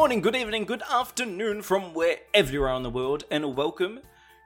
morning, good evening, good afternoon from wherever you are in the world, and welcome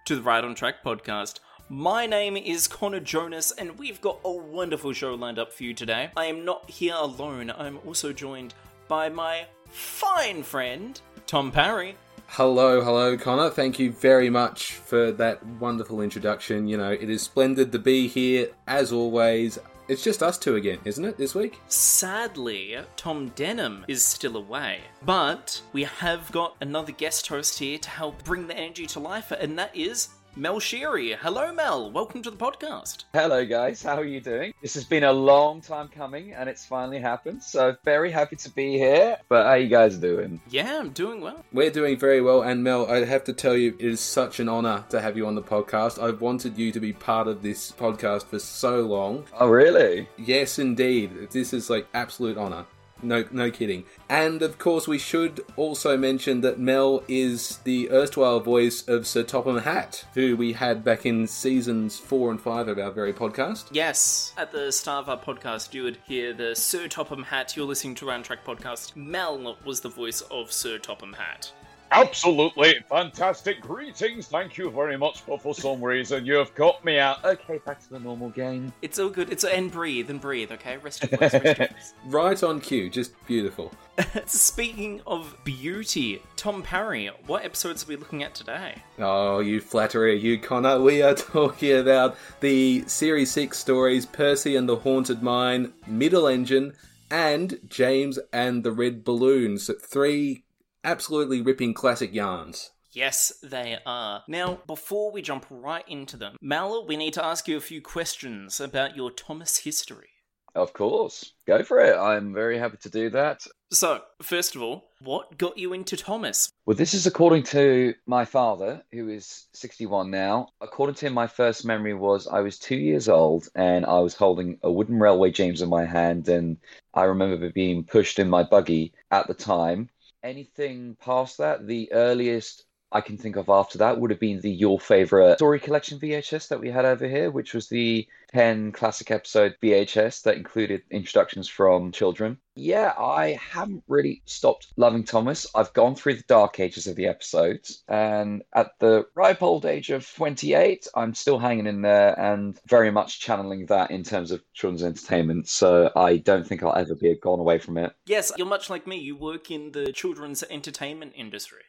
to the Right on Track podcast. My name is Connor Jonas, and we've got a wonderful show lined up for you today. I am not here alone, I'm also joined by my fine friend, Tom Parry. Hello, hello, Connor. Thank you very much for that wonderful introduction. You know, it is splendid to be here, as always. It's just us two again, isn't it, this week? Sadly, Tom Denham is still away, but we have got another guest host here to help bring the energy to life, and that is Mel Shiri. Hello, Mel. Welcome to the podcast. Hello, guys. How are you doing? This has been a long time coming, and it's finally happened. So very happy to be here. But how are you guys doing? Yeah, I'm doing well. We're doing very well, and Mel, I have to tell you, it is such an honor to have you on the podcast. I've wanted you to be part of this podcast for so long. Oh, really? Yes, indeed. This is like absolute honor. No, no kidding. And of course, we should also mention that Mel is the erstwhile voice of Sir Topham Hatt, who we had back in seasons four and five of our very podcast. Yes, at the start of our podcast, you would hear the Sir Topham Hatt. You're listening to Round Track podcast. Mel was the voice of Sir Topham Hatt. Absolutely fantastic. Greetings. Thank you very much, but for some reason you've got me out. Okay, back to the normal game. It's all good. It's and breathe and breathe. Okay, rest your voice. Rest your voice. Right on cue, just beautiful. Speaking of beauty, Tom Parry, what episodes are we looking at today? Oh, you flatterer, you Connor. We are talking about the Series 6 stories Percy and the Haunted Mine, Middle Engine, and James and the Red Balloons. Three absolutely ripping classic yarns. Yes, they are. Now, before we jump right into them, Mal, we need to ask you a few questions about your Thomas history. Of course. Go for it. I'm very happy to do that. So, first of all, what got you into Thomas? Well, this is according to my father, who is 61 now. According to him, my first memory was I was two years old and I was holding a wooden railway James in my hand, and I remember being pushed in my buggy at the time. Anything past that, the earliest I can think of after that would have been the Your Favorite Story Collection VHS that we had over here, which was the 10 classic episode VHS that included introductions from children. Yeah, I haven't really stopped loving Thomas. I've gone through the dark ages of the episodes, and at the ripe old age of 28, I'm still hanging in there and very much channeling that in terms of children's entertainment. So I don't think I'll ever be gone away from it. Yes, you're much like me. You work in the children's entertainment industry.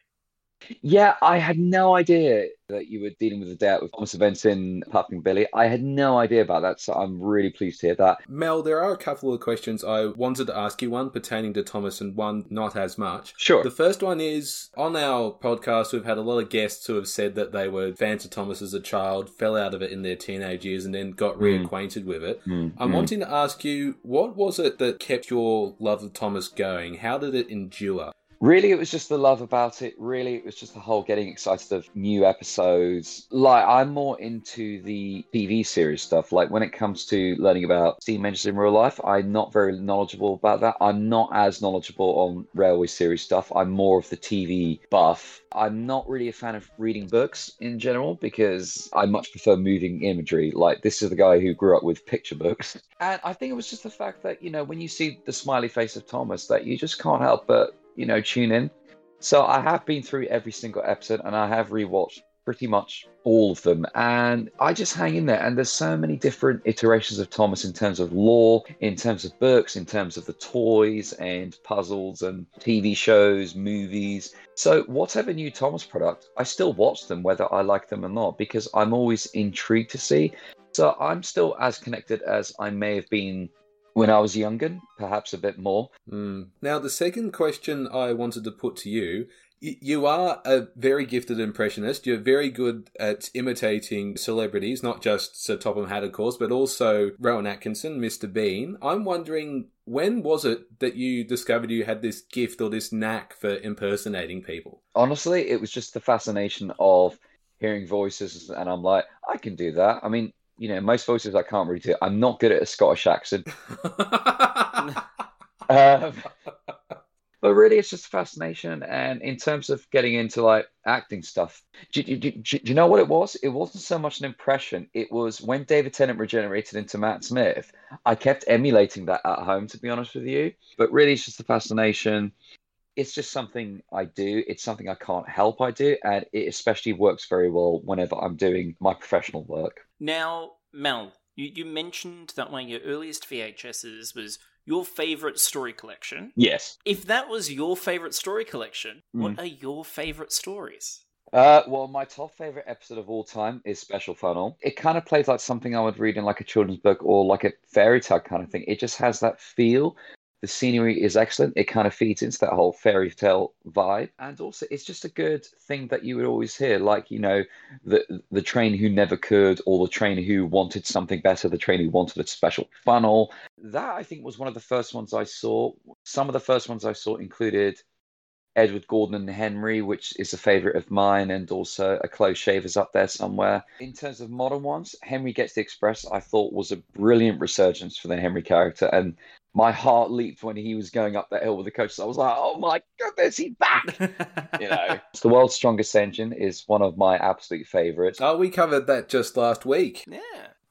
Yeah, I had no idea that you were dealing with the debt with Thomas events in Puffing Billy. I had no idea about that, so I'm really pleased to hear that. Mel, there are a couple of questions I wanted to ask you, one pertaining to Thomas and one not as much. Sure. The first one is on our podcast, we've had a lot of guests who have said that they were fans of Thomas as a child, fell out of it in their teenage years, and then got reacquainted with it. Mm, I'm mm. wanting to ask you, what was it that kept your love of Thomas going? How did it endure? Really, it was just the love about it. Really, it was just the whole getting excited of new episodes. Like, I'm more into the TV series stuff. Like, when it comes to learning about steam engines in real life, I'm not very knowledgeable about that. I'm not as knowledgeable on railway series stuff. I'm more of the TV buff. I'm not really a fan of reading books in general because I much prefer moving imagery. Like, this is the guy who grew up with picture books. And I think it was just the fact that, you know, when you see the smiley face of Thomas, that you just can't help but you know, tune in. So I have been through every single episode and I have rewatched pretty much all of them. And I just hang in there. And there's so many different iterations of Thomas in terms of lore, in terms of books, in terms of the toys and puzzles and TV shows, movies. So whatever new Thomas product, I still watch them whether I like them or not because I'm always intrigued to see. So I'm still as connected as I may have been when I was younger, perhaps a bit more. Mm. Now, the second question I wanted to put to you you are a very gifted impressionist. You're very good at imitating celebrities, not just Sir Topham Hatt, of course, but also Rowan Atkinson, Mr. Bean. I'm wondering, when was it that you discovered you had this gift or this knack for impersonating people? Honestly, it was just the fascination of hearing voices, and I'm like, I can do that. I mean, you know, most voices I can't really do. I'm not good at a Scottish accent. Um, but really, it's just fascination. And in terms of getting into like acting stuff, do, do, do, do you know what it was? It wasn't so much an impression. It was when David Tennant regenerated into Matt Smith. I kept emulating that at home, to be honest with you. But really, it's just the fascination. it's just something I do. It's something I can't help I do, and it especially works very well whenever I'm doing my professional work. Now, Mel, you, you mentioned that one of your earliest VHSs was your favorite story collection. Yes. If that was your favorite story collection, what Mm. are your favorite stories? Uh, well, my top favorite episode of all time is Special Funnel. It kind of plays like something I would read in like a children's book or like a fairy tale kind of thing. It just has that feel. The scenery is excellent. It kind of feeds into that whole fairy tale vibe, and also it's just a good thing that you would always hear, like you know, the the train who never could, or the train who wanted something better, the train who wanted a special funnel. That I think was one of the first ones I saw. Some of the first ones I saw included Edward Gordon and Henry, which is a favorite of mine, and also a close shaver's up there somewhere. In terms of modern ones, Henry Gets the Express, I thought was a brilliant resurgence for the Henry character, and my heart leaped when he was going up that hill with the coaches. I was like, "Oh my goodness, he's back!" you know, the World's Strongest Engine is one of my absolute favorites. Oh, we covered that just last week. yeah.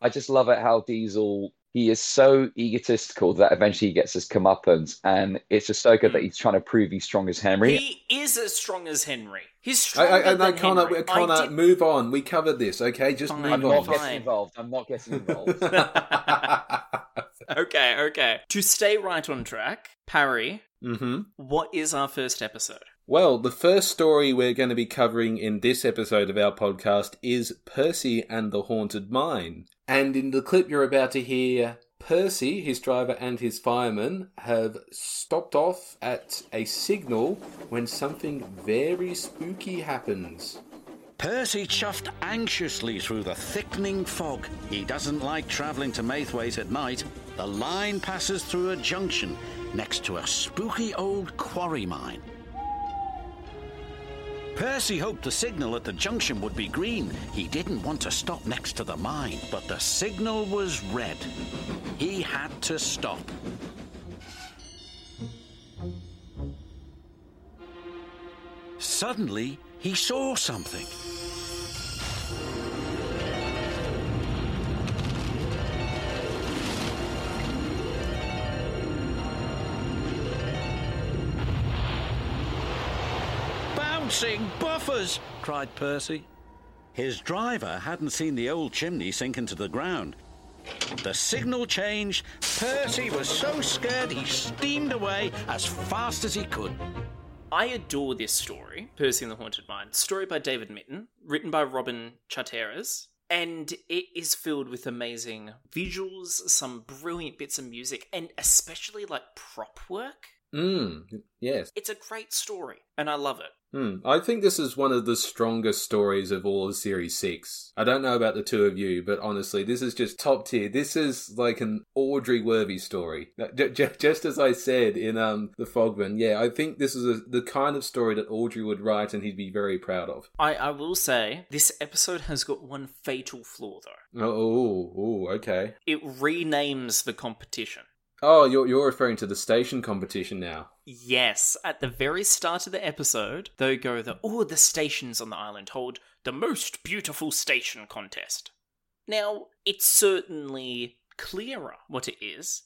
I just love it how Diesel he is so egotistical that eventually he gets his comeuppance, and it's just so good that he's trying to prove he's strong as Henry. He is as strong as Henry. He's I, stronger I, I, no, than Connor, Henry. I Connor, uh, did- move on. We covered this, okay? Just Fine. move I'm on. not getting involved. I'm not getting involved. okay, okay. To stay right on track, Parry, hmm what is our first episode? Well, the first story we're going to be covering in this episode of our podcast is Percy and the Haunted Mine. And in the clip you're about to hear, Percy, his driver, and his fireman have stopped off at a signal when something very spooky happens. Percy chuffed anxiously through the thickening fog. He doesn't like travelling to Maithwaite at night. The line passes through a junction next to a spooky old quarry mine. Percy hoped the signal at the junction would be green. He didn't want to stop next to the mine, but the signal was red. He had to stop. Suddenly, he saw something. Bouncing buffers! cried Percy. His driver hadn't seen the old chimney sink into the ground. The signal changed. Percy was so scared he steamed away as fast as he could. I adore this story, Percy and the Haunted Mine. Story by David Mitton, written by Robin Charteras, and it is filled with amazing visuals, some brilliant bits of music, and especially like prop work. Mm, yes. It's a great story, and I love it. Hmm. I think this is one of the strongest stories of all of Series 6. I don't know about the two of you, but honestly, this is just top tier. This is like an Awdry worthy story. Just as I said in um The Fogman, yeah, I think this is a, the kind of story that Awdry would write and he'd be very proud of. I, I will say, this episode has got one fatal flaw, though. Oh, oh, okay. It renames the competition. Oh, you're, you're referring to the station competition now. Yes, at the very start of the episode, they go the oh the stations on the island hold the most beautiful station contest. Now, it's certainly clearer what it is,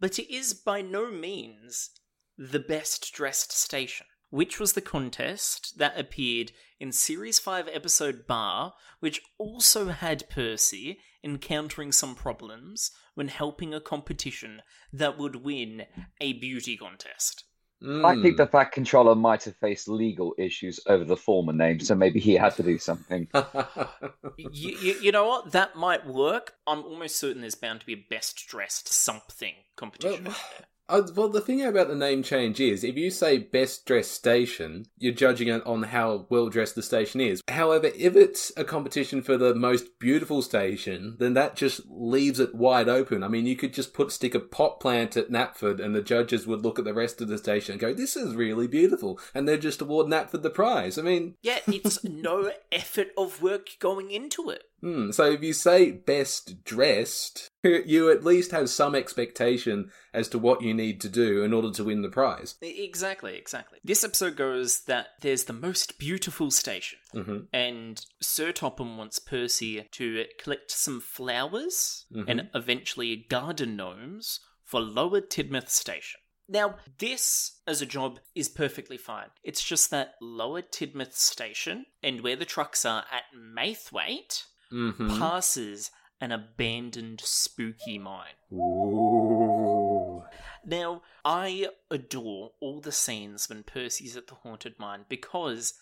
but it is by no means the best dressed station, which was the contest that appeared in Series 5 episode Bar, which also had Percy encountering some problems when helping a competition that would win a beauty contest. I think Mm. the Fat Controller might have faced legal issues over the former name, so maybe he had to do something. you, you, you know what? That might work. I'm almost certain there's bound to be a best dressed something competition. Well, out there. Uh, well, the thing about the name change is, if you say best dressed station, you're judging it on how well dressed the station is. However, if it's a competition for the most beautiful station, then that just leaves it wide open. I mean, you could just put stick a pot plant at Knapford, and the judges would look at the rest of the station and go, "This is really beautiful," and they'd just award Knapford the prize. I mean, Yeah, it's no effort of work going into it. Hmm, so if you say best dressed, you at least have some expectation as to what you need to do in order to win the prize. Exactly, exactly. This episode goes that there's the most beautiful station, hmm and Sir Topham wants Percy to collect some flowers Mhm. and eventually garden gnomes for Lower Tidmouth Station. Now, this as a job is perfectly fine. It's just that Lower Tidmouth Station and where the trucks are at Maithwaite Mm-hmm. passes an abandoned spooky mine. Ooh. Now, I adore all the scenes when Percy's at the haunted mine because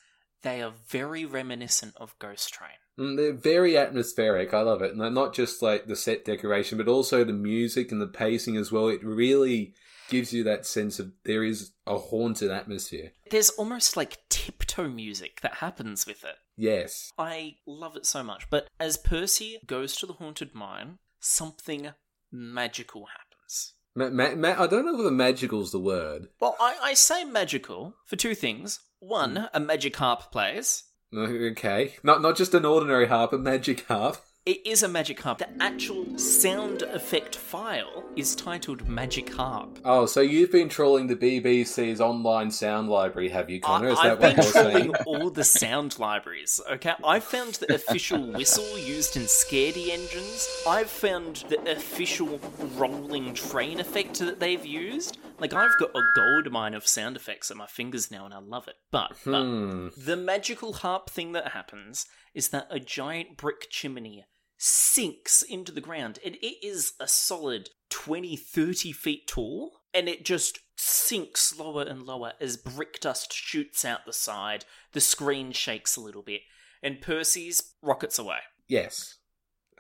they are very reminiscent of Ghost Train. Mm, They're very atmospheric. I love it. And not just like the set decoration, but also the music and the pacing as well. It really gives you that sense of there is a haunted atmosphere. There's almost like tiptoe music that happens with it. Yes. I love it so much. But as Percy goes to the haunted mine, something magical happens. Ma- ma- ma- I don't know whether magical's the word. Well, I, I say magical for two things. One, a magic harp plays. Okay. Not not just an ordinary harp, a magic harp. It is a magic harp. The actual sound effect file is titled Magic Harp. Oh, so you've been trawling the BBC's online sound library, have you, Connor? Is I, that have what been you're trawling saying? all the sound libraries. Okay, I've found the official whistle used in Scaredy engines. I've found the official rolling train effect that they've used. Like I've got a gold mine of sound effects at my fingers now, and I love it. But, but Hmm. the magical harp thing that happens is that a giant brick chimney sinks into the ground and it is a solid 20 30 feet tall and it just sinks lower and lower as brick dust shoots out the side the screen shakes a little bit and percy's rockets away Yes.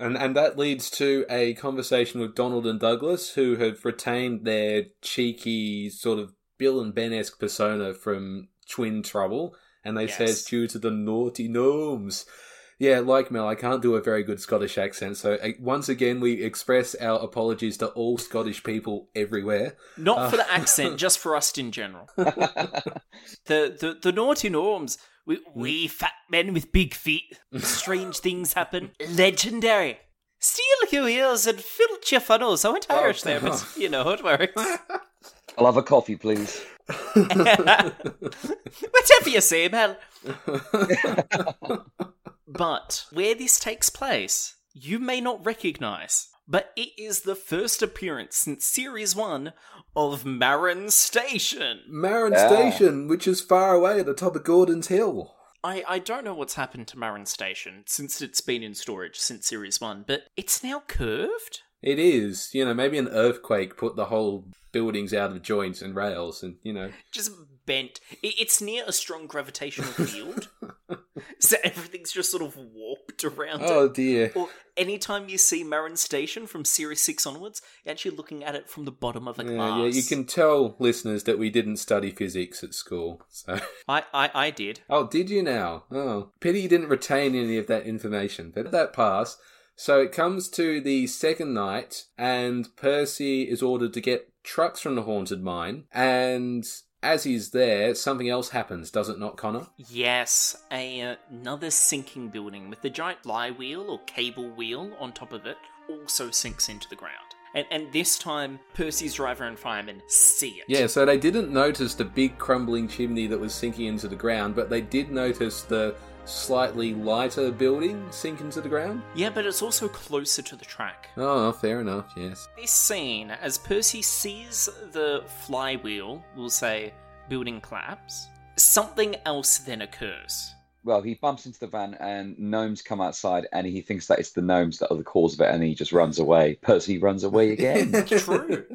And and that leads to a conversation with Donald and Douglas, who have retained their cheeky sort of Bill and Ben esque persona from Twin Trouble, and they say it's due to the naughty gnomes. Yeah, like Mel, I can't do a very good Scottish accent, so uh, once again we express our apologies to all Scottish people everywhere. not for the accent just for us in general the, the the naughty norms we, we fat men with big feet. Strange things happen. Legendary. Steal your ears and filch your funnels. I went oh, irish there but you know it works I'll have a coffee, please. whatever you say man but where this takes place you may not recognize but it is the first appearance since series 1 of Maron Station. Maron Yeah. Station, which is far away at the top of Gordon's Hill. I, I don't know what's happened to Maron Station since it's been in storage since Series 1, but it's now curved? It is, you know, maybe an earthquake put the whole buildings out of joints and rails, and you know, Just bent. It's near a strong gravitational field, so everything's just sort of warped around oh it. dear. Or anytime you see Maron Station from Series 6 onwards, you're actually looking at it from the bottom of a Yeah, glass. yeah, you can tell listeners that we didn't study physics at school. So, I, I, I did. oh, did you now? Oh, pity you didn't retain any of that information. But that pass. So it comes to the second night, and Percy is ordered to get trucks from the haunted mine. And as he's there, something else happens, does it not, Connor? Yes, a, uh, another sinking building with the giant flywheel or cable wheel on top of it also sinks into the ground. And, and this time, Percy's driver and fireman see it. Yeah, so they didn't notice the big crumbling chimney that was sinking into the ground, but they did notice the slightly lighter building sink into the ground. Yeah, but it's also closer to the track. Oh, fair enough, yes. This scene, as Percy sees the flywheel, we'll say, building collapse, something else then occurs. Well, he bumps into the van and gnomes come outside and he thinks that it's the gnomes that are the cause of it and he just runs away. Percy runs away again. True.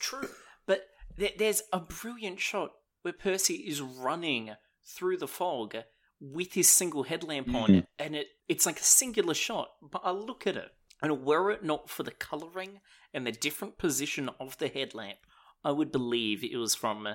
True. But th- there's a brilliant shot where Percy is running through the fog with his single headlamp on, Mhm. and it it's like a singular shot. But I look at it, and were it not for the colouring and the different position of the headlamp, I would believe it was from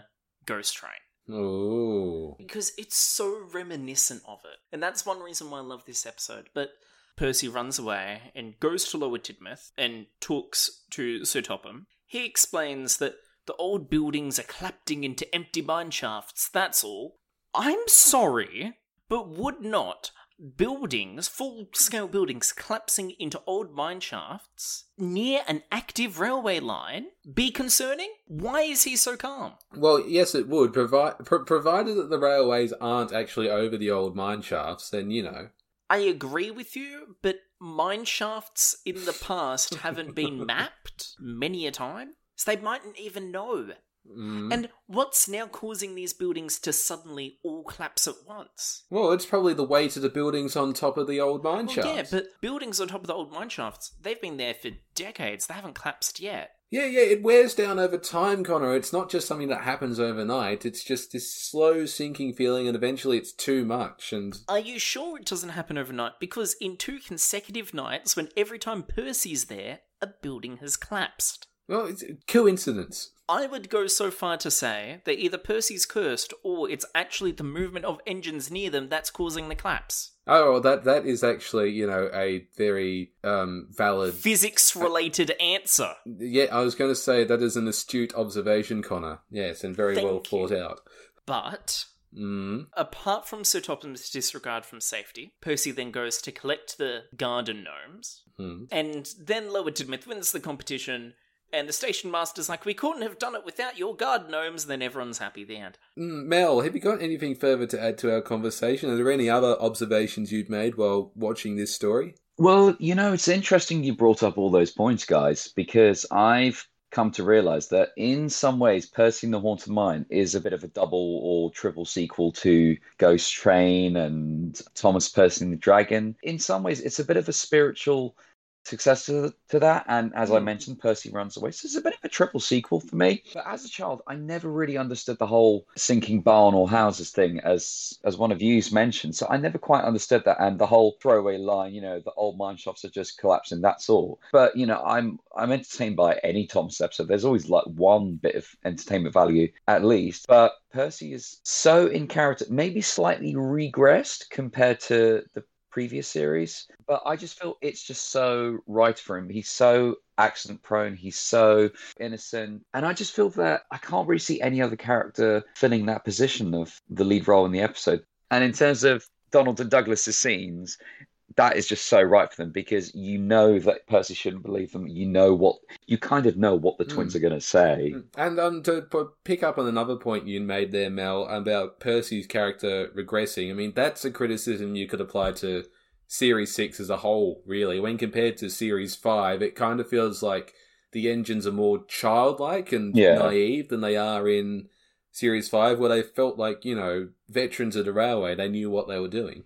Ghost Train. Oh. Because it's so reminiscent of it. And that's one reason why I love this episode. But Percy runs away and goes to Lower Tidmouth and talks to Sir Topham. He explains that the old buildings are collapsing into empty mine shafts, that's all. I'm sorry, but would not buildings, full scale buildings, collapsing into old mine shafts near an active railway line be concerning? Why is he so calm? Well, yes, it would, provi- pro- provided that the railways aren't actually over the old mine shafts, then, you know. I agree with you, but mine shafts in the past haven't been mapped many a time, so they mightn't even know Mm. And what's now causing these buildings to suddenly all collapse at once? well, it's probably the weight of the buildings on top of the old mine Well, yeah, but buildings on top of the old mine shafts, they've been there for decades. They haven't collapsed yet. Yeah, yeah, it wears down over time, Connor. It's not just something that happens overnight. It's just this slow sinking feeling, and eventually it's too much. And Are you sure it doesn't happen overnight? Because in two consecutive nights, when every time Percy's there, a building has collapsed. Well, it's a coincidence. I would go so far to say that either Percy's cursed or it's actually the movement of engines near them that's causing the collapse. Oh, well, that that is actually you know a very um, valid. Physics related answer. Yeah, I was going to say that is an astute observation, Connor. Yes, and very Thank well you. thought out. But Mm. apart from Sir Topham's disregard from safety, Percy then goes to collect the garden gnomes Mm. and then Lower Tidmouth wins the competition. And the station master's like, we couldn't have done it without your guard gnomes. Then everyone's happy. The end. Mm, Mel, have you got anything further to add to our conversation? Are there any other observations you'd made while watching this story? Well, you know, it's interesting you brought up all those points, guys, because I've come to realize that in some ways, Percy and the Haunted Mine is a bit of a double or triple sequel to Ghost Train and Thomas Percy and the Dragon. In some ways, it's a bit of a spiritual successor to that. And as I Mm. mentioned, Percy runs away. So it's a bit of a triple sequel for me. But as a child, I never really understood the whole sinking barn or houses thing, as as one of you's mentioned. So I never quite understood that, and the whole throwaway line, you know, the old mine shafts are just collapsing. That's all. But you know, I'm I'm entertained by any Tom episode. There's always like one bit of entertainment value at least. But Percy is so in character, maybe slightly regressed compared to the previous series. But I just feel it's just so right for him. He's so accident prone. He's so innocent. And I just feel that I can't really see any other character filling that position of the lead role in the episode. And in terms of Donald and Douglas's scenes, that is just so right for them because you know that Percy shouldn't believe them. You know what you kind of know what the twins Mm. are going to say. And um, to p- pick up on another point you made there, Mel, about Percy's character regressing, I mean, that's a criticism you could apply to Series 6 as a whole, really. When compared to Series 5, it kind of feels like the engines are more childlike and Yeah. naive than they are in Series 5, where they felt like, you know, veterans of the railway. They knew what they were doing.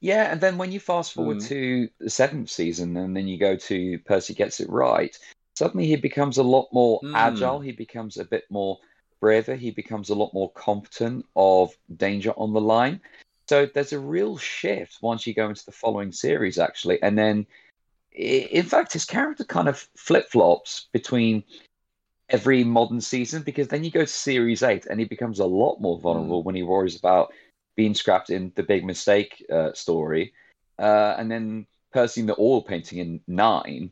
Yeah, and then when you fast forward Mm. to the seventh season and then you go to Percy Gets It Right, suddenly he becomes a lot more Mm. agile, he becomes a bit more braver, he becomes a lot more competent of danger on the line. So there's a real shift once you go into the following series, actually. And then, in fact, his character kind of flip flops between every modern season because then you go to series eight and he becomes a lot more vulnerable when he worries about being scrapped in the big mistake uh, story. Uh, and then Percy the oil painting in nine,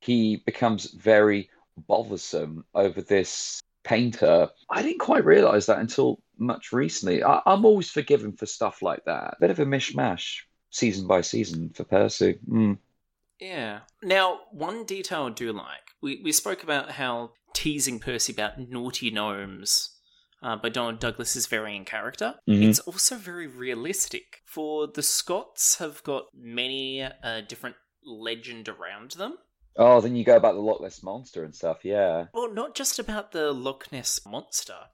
he becomes very bothersome over this painter. I didn't quite realize that until much recently. I- I'm always forgiven for stuff like that. Bit of a mishmash season by season for Percy. Mm. Yeah. Now, one detail I do like. We we spoke about how teasing Percy about naughty gnomes uh, by Donald Douglas's varying character. Mhm. It's also very realistic. For the Scots have got many uh, different legend around them. Oh, then you go about the Loch Ness monster and stuff. Yeah. Well, not just about the Loch Ness monster,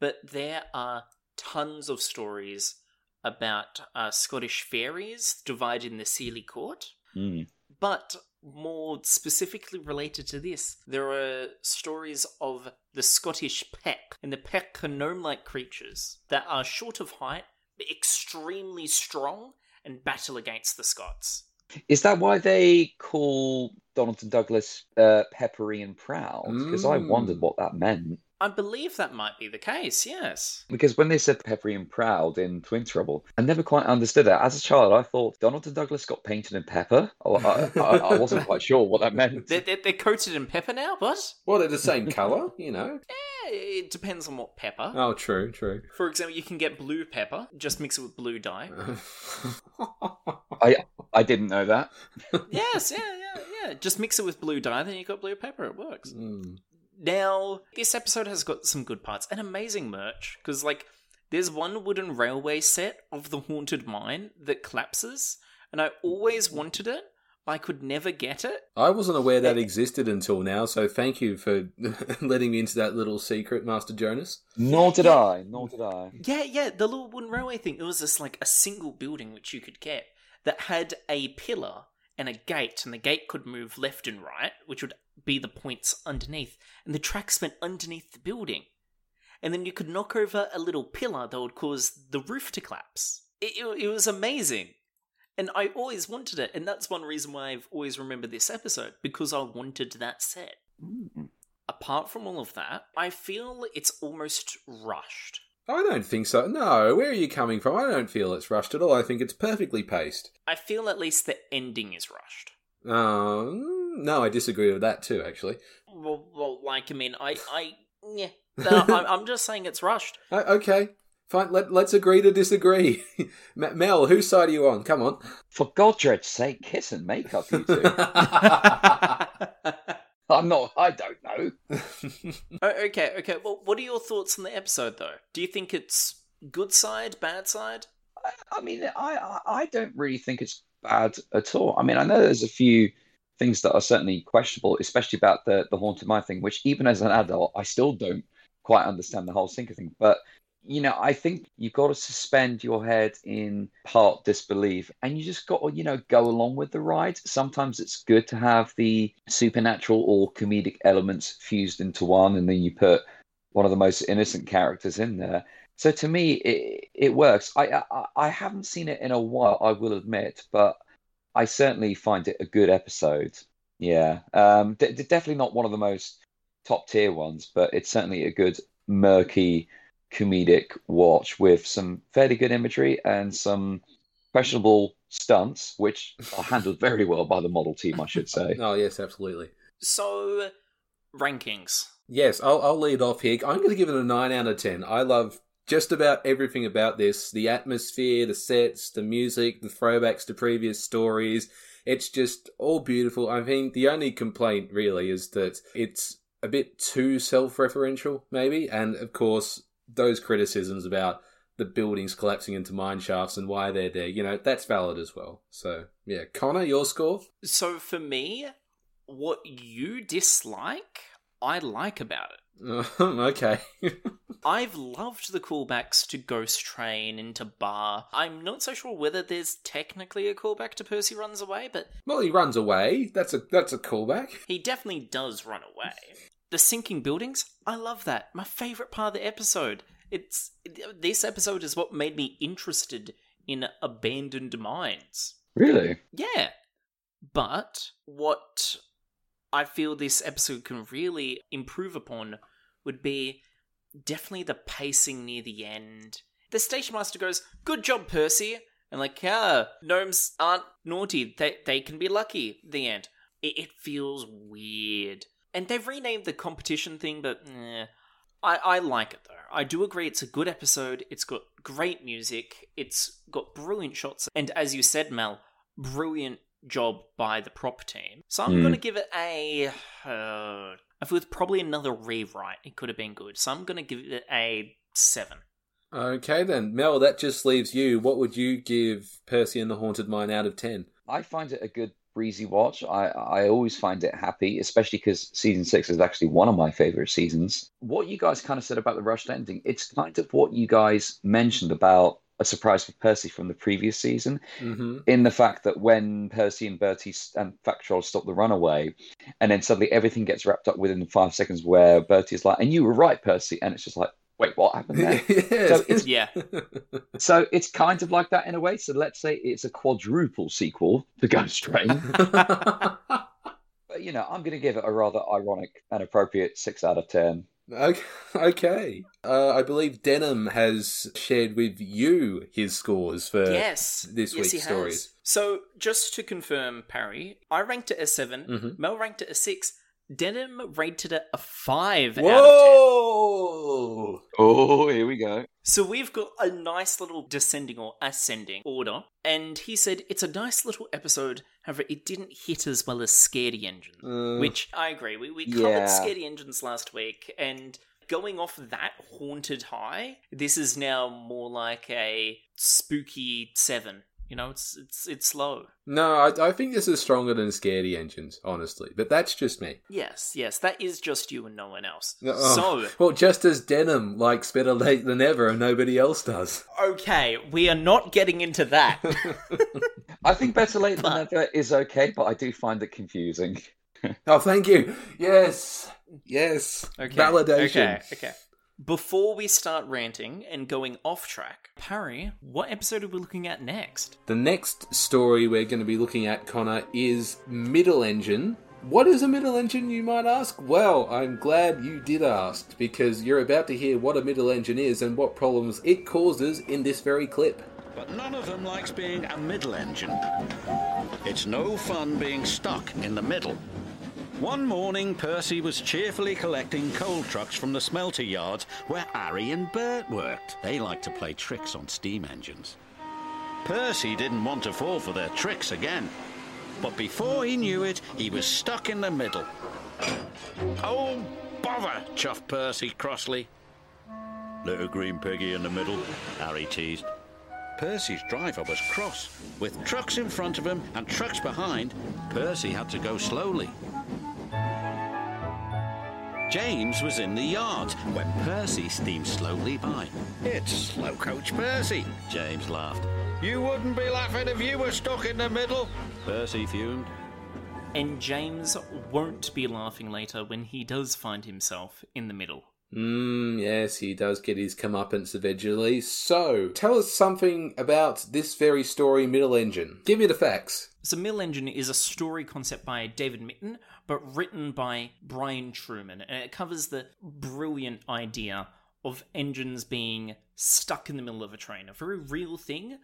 but there are tons of stories about uh, Scottish fairies divided in the Seelie Court. Mm. But more specifically related to this, there are stories of the Scottish pech, and the pech are gnome like creatures that are short of height, but extremely strong and battle against the Scots. Is that why they call Donald and Douglas uh, peppery and proud? Because I Mm. wondered what that meant. I believe that might be the case, yes. Because when they said peppery and proud in Twin Trouble, I never quite understood that. As a child, I thought Donald and Douglas got painted in pepper. Oh, I, I, I wasn't quite sure what that meant. They're, they're, they're coated in pepper now, but Well, they're the same colour, you know. eh, it depends on what pepper. Oh, true, true. For example, you can get blue pepper, just mix it with blue dye. I I didn't know that. yes, yeah, yeah, yeah. Just mix it with blue dye, then you've got blue pepper. It works. Mm. Now, this episode has got some good parts and amazing merch because, like, there's one wooden railway set of the haunted mine that collapses, and I always wanted it. I could never get it. I wasn't aware that existed until now, so thank you for letting me into that little secret, Master Jonas. Nor did I. Nor did I. Yeah, yeah, the little wooden railway thing. It was just like a single building which you could get that had a pillar and a gate, and the gate could move left and right, which would be the points underneath, and the tracks went underneath the building. And then you could knock over a little pillar that would cause the roof to collapse. It, it, it was amazing. And I always wanted it, and that's one reason why I've always remembered this episode, because I wanted that set. Mm. Apart from all of that, I feel it's almost rushed. I don't think so. No, where are you coming from? I don't feel it's rushed at all. I think it's perfectly paced. I feel at least the ending is rushed. Uh, no, I disagree with that too, actually. Well, well like, I mean, I, I, yeah. No, I'm, I'm just saying it's rushed. Uh, okay, fine. Let, let's agree to disagree. Mel, whose side are you on? Come on. For Godred's sake, kiss and make up, you two. I'm not. I don't know. Oh, okay, okay. Well, what are your thoughts on the episode, though? Do you think it's good side, bad side? I, I mean, I, I I don't really think it's bad at all. I mean, I know there's a few things that are certainly questionable, especially about the the haunted mind thing, which even as an adult, I still don't quite understand the whole sinker thing. But you know, I think you've got to suspend your head in part disbelief and you just got to, you know, go along with the ride. Sometimes it's good to have the supernatural or comedic elements fused into one, and then you put one of the most innocent characters in there. So to me, it it works. I I, I haven't seen it in a while, I will admit, but I certainly find it a good episode. Yeah, um, d- definitely not one of the most top tier ones, but it's certainly a good murky comedic watch with some fairly good imagery and some questionable stunts, which are handled very well by the model team, I should say. Oh, yes, absolutely. So, rankings. Yes, I'll, I'll lead off here. I'm going to give it a 9 out of 10. I love just about everything about this the atmosphere, the sets, the music, the throwbacks to previous stories. It's just all beautiful. I think the only complaint really is that it's a bit too self referential, maybe. And of course, those criticisms about the buildings collapsing into mine shafts and why they're there, you know, that's valid as well. So, yeah. Connor, your score? So, for me, what you dislike, I like about it. okay. I've loved the callbacks to Ghost Train and to Bar. I'm not so sure whether there's technically a callback to Percy Runs Away, but well, he runs away. That's a that's a callback. he definitely does run away. The sinking buildings, I love that. My favorite part of the episode. It's this episode is what made me interested in abandoned mines. Really? Yeah. But what I feel this episode can really improve upon would be definitely the pacing near the end. The station master goes, Good job, Percy. And like, yeah, gnomes aren't naughty. They they can be lucky. The end. It, it feels weird. And they've renamed the competition thing, but eh, I, I like it though. I do agree it's a good episode. It's got great music. It's got brilliant shots. And as you said, Mel, brilliant job by the prop team. So I'm Mm. going to give it a. Uh, if it was probably another rewrite, it could have been good. So I'm going to give it a 7. Okay then, Mel. That just leaves you. What would you give Percy and the Haunted Mine out of ten? I find it a good breezy watch. I, I always find it happy, especially because season six is actually one of my favorite seasons. What you guys kind of said about the rushed ending, it's kind of what you guys mentioned about a surprise for Percy from the previous season, Mm-hmm. in the fact that when Percy and Bertie s- and Factroll stop the runaway, and then suddenly everything gets wrapped up within five seconds, where Bertie is like, "And you were right, Percy," and it's just like, "Wait, what happened there?" yes. So it's- Yeah. so it's kind of like that in a way. So let's say it's a quadruple sequel to Ghost Train. But you know, I'm going to give it a rather ironic and appropriate six out of ten. Okay. okay. Uh, I believe Denham has shared with you his scores for yes. this yes, week's he has. stories. So just to confirm, Parry, I ranked it a 7. Mhm. Mel ranked it a 6. Denham rated it a 5 out of 10. Whoa! Oh, here we go. So we've got a nice little descending or ascending order, and he said it's a nice little episode. However, it didn't hit as well as Scaredy Engine, Uh, which I agree. We we covered Yeah. Scaredy Engines last week, and going off that haunted high, this is now more like a spooky seven. You know, it's it's it's slow. No, I, I think this is stronger than Scaredy engines, honestly. But that's just me. Yes, yes, that is just you and no one else. Oh, So, well, just as Denham likes better late than ever, and nobody else does. okay, we are not getting into that. I think better late than ever is okay, but I do find it confusing. Oh, thank you. Yes, yes. Okay. Validation. Okay. Okay. Before we start ranting and going off track, Parry, what episode are we looking at next? The next story we're going to be looking at, Connor, is Middle Engine. What is a middle engine, you might ask? Well, I'm glad you did ask, because you're about to hear what a middle engine is and what problems it causes in this very clip. But none of them likes being a middle engine. It's no fun being stuck in the middle. One morning, Percy was cheerfully collecting coal trucks from the smelter yards where Harry and Bert worked. They liked to play tricks on steam engines. Percy didn't want to fall for their tricks again. But before he knew it, he was stuck in the middle. Oh, bother, chuffed Percy crossly. Little green piggy in the middle, Harry teased. Percy's driver was cross. With trucks in front of him and trucks behind, Percy had to go slowly. James was in the yard when Percy steamed slowly by. It's Slow Coach Percy, James laughed. You wouldn't be laughing if you were stuck in the middle, Percy fumed. And James won't be laughing later when he does find himself in the middle. Mmm, yes, he does get his comeuppance eventually. So, tell us something about this very story, Middle Engine. Give me the facts. So, Middle Engine is a story concept by David Mitten, but written by Brian Trueman, and it covers the brilliant idea of engines being stuck in the middle of a train. A very real thing,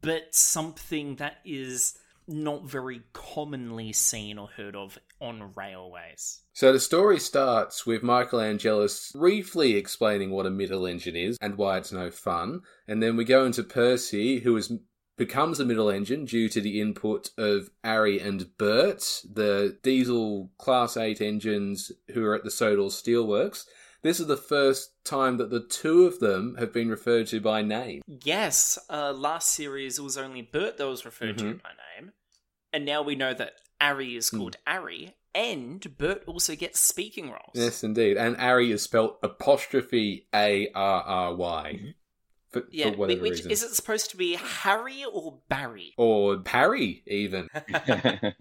but something that is not very commonly seen or heard of on railways. So the story starts with Michael Angelis briefly explaining what a middle engine is and why it's no fun, and then we go into Percy, who is becomes a middle engine due to the input of 'Arry and Bert, the diesel class 8 engines who are at the Sodor Steelworks. This is the first time that the two of them have been referred to by name. Yes, uh, last series it was only Bert that was referred to Mhm. by name, and now we know that 'Arry is called 'Arry, and Bert also gets speaking roles. Yes, indeed. And 'Arry is spelled apostrophe A R R Y. For, yeah, for whatever which reason. is it supposed to be Harry or Barry? Or Parry, even.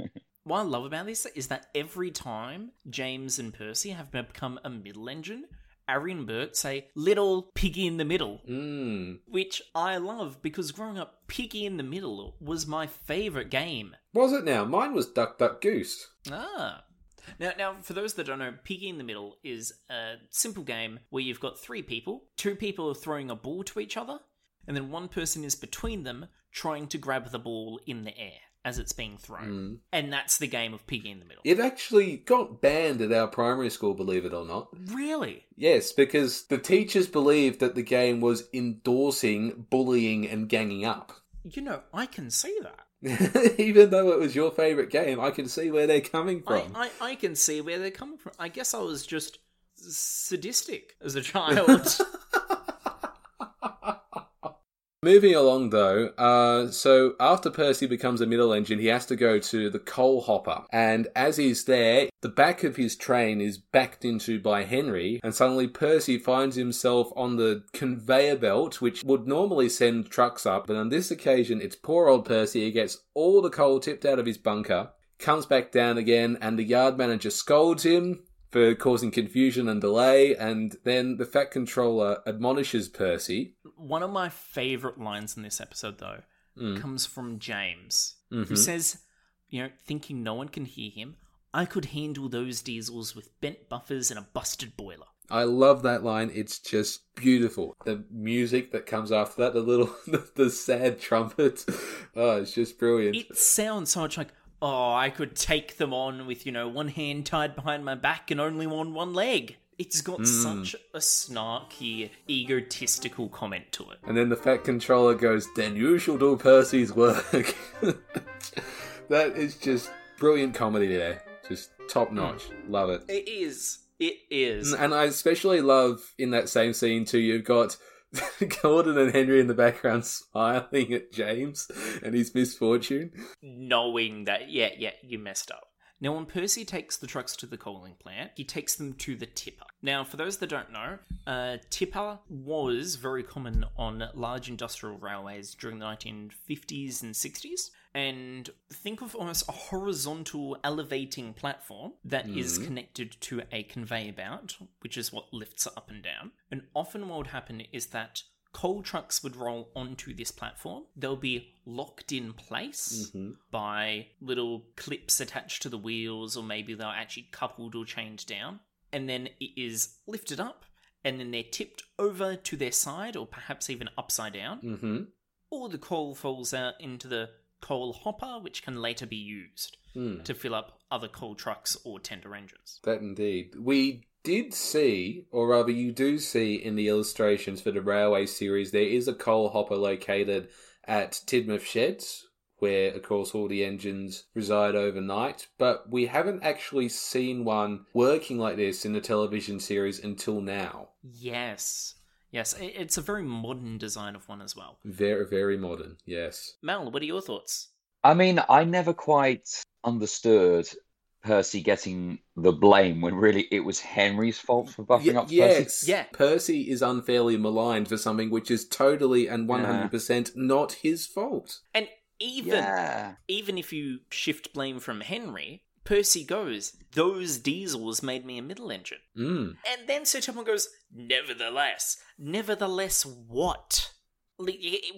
What I love about this is that every time James and Percy have become a middle engine, 'Arry and Bert say "little piggy in the middle," Mm. which I love because growing up, Piggy in the Middle was my favorite game. Was it now? Mine was Duck Duck Goose. Ah. Now, now, for those that don't know, Piggy in the Middle is a simple game where you've got three people. Two people are throwing a ball to each other, and then one person is between them trying to grab the ball in the air as it's being thrown. Hmm. And that's the game of Piggy in the Middle. It actually got banned at our primary school, believe it or not. Really? Yes, because the teachers believed that the game was endorsing bullying and ganging up. You know, I can see that. Even though it was your favourite game, I can see where they're coming I, from. I, I can see where they're coming from. I guess I was just sadistic as a child. Moving along though, uh, so after Percy becomes a middle engine, he has to go to the coal hopper. And as he's there, the back of his train is backed into by Henry, and suddenly Percy finds himself on the conveyor belt, which would normally send trucks up. But on this occasion, it's poor old Percy. He gets all the coal tipped out of his bunker, comes back down again, and the yard manager scolds him for causing confusion and delay, and then the Fat Controller admonishes Percy. One of my favorite lines in this episode, though, Mm. comes from James, who Mhm. says, you know, thinking no one can hear him, I could handle those diesels with bent buffers and a busted boiler. I love that line. It's just beautiful. The music that comes after that, the little, the, the sad trumpet. Oh, it's just brilliant. It sounds so much like, oh, I could take them on with, you know, one hand tied behind my back and only on one leg. It's got hmm. such a snarky, egotistical comment to it. and then the Fat Controller goes, Then you shall do Percy's work. that is just brilliant comedy there. Just top notch. Hmm. Love it. It is. It is. Mm, and I especially love in that same scene too, you've got Gordon and Henry in the background smiling at James and his misfortune. knowing that, yeah, yeah, you messed up. Now, when Percy takes the trucks to the coaling plant, he takes them to the tipper. Now, for those that don't know, uh, tipper was very common on large industrial railways during the 1950s and 60s. And think of almost a horizontal elevating platform that is connected to a conveyor belt, which is what lifts up and down. And often what would happen is that coal trucks would roll onto this platform. They'll be locked in place by little clips attached to the wheels, or maybe they're actually coupled or chained down. And then it is lifted up, and then they're tipped over to their side, or perhaps even upside down. Mm-hmm. Or the coal falls out into the coal hopper, which can later be used to fill up other coal trucks or tender engines. That indeed. We did see, or rather, you do see in the illustrations for the Railway series, there is a coal hopper located at Tidmouth Sheds, where, of course, all the engines reside overnight. But we haven't actually seen one working like this in the television series until now. Yes. Yes, it's a very modern design of one as well. Very, very modern, yes. Mel, what are your thoughts? I mean, I never quite understood Percy getting the blame when really it was Henry's fault for buffing Y- up Percy. yes, Yeah. Percy is unfairly maligned for something which is totally and 100% not his fault. And even Yeah. even if you shift blame from Henry, Percy goes, "Those diesels made me a middle engine," Mm. and then Sir Topham goes, "Nevertheless, nevertheless, what?"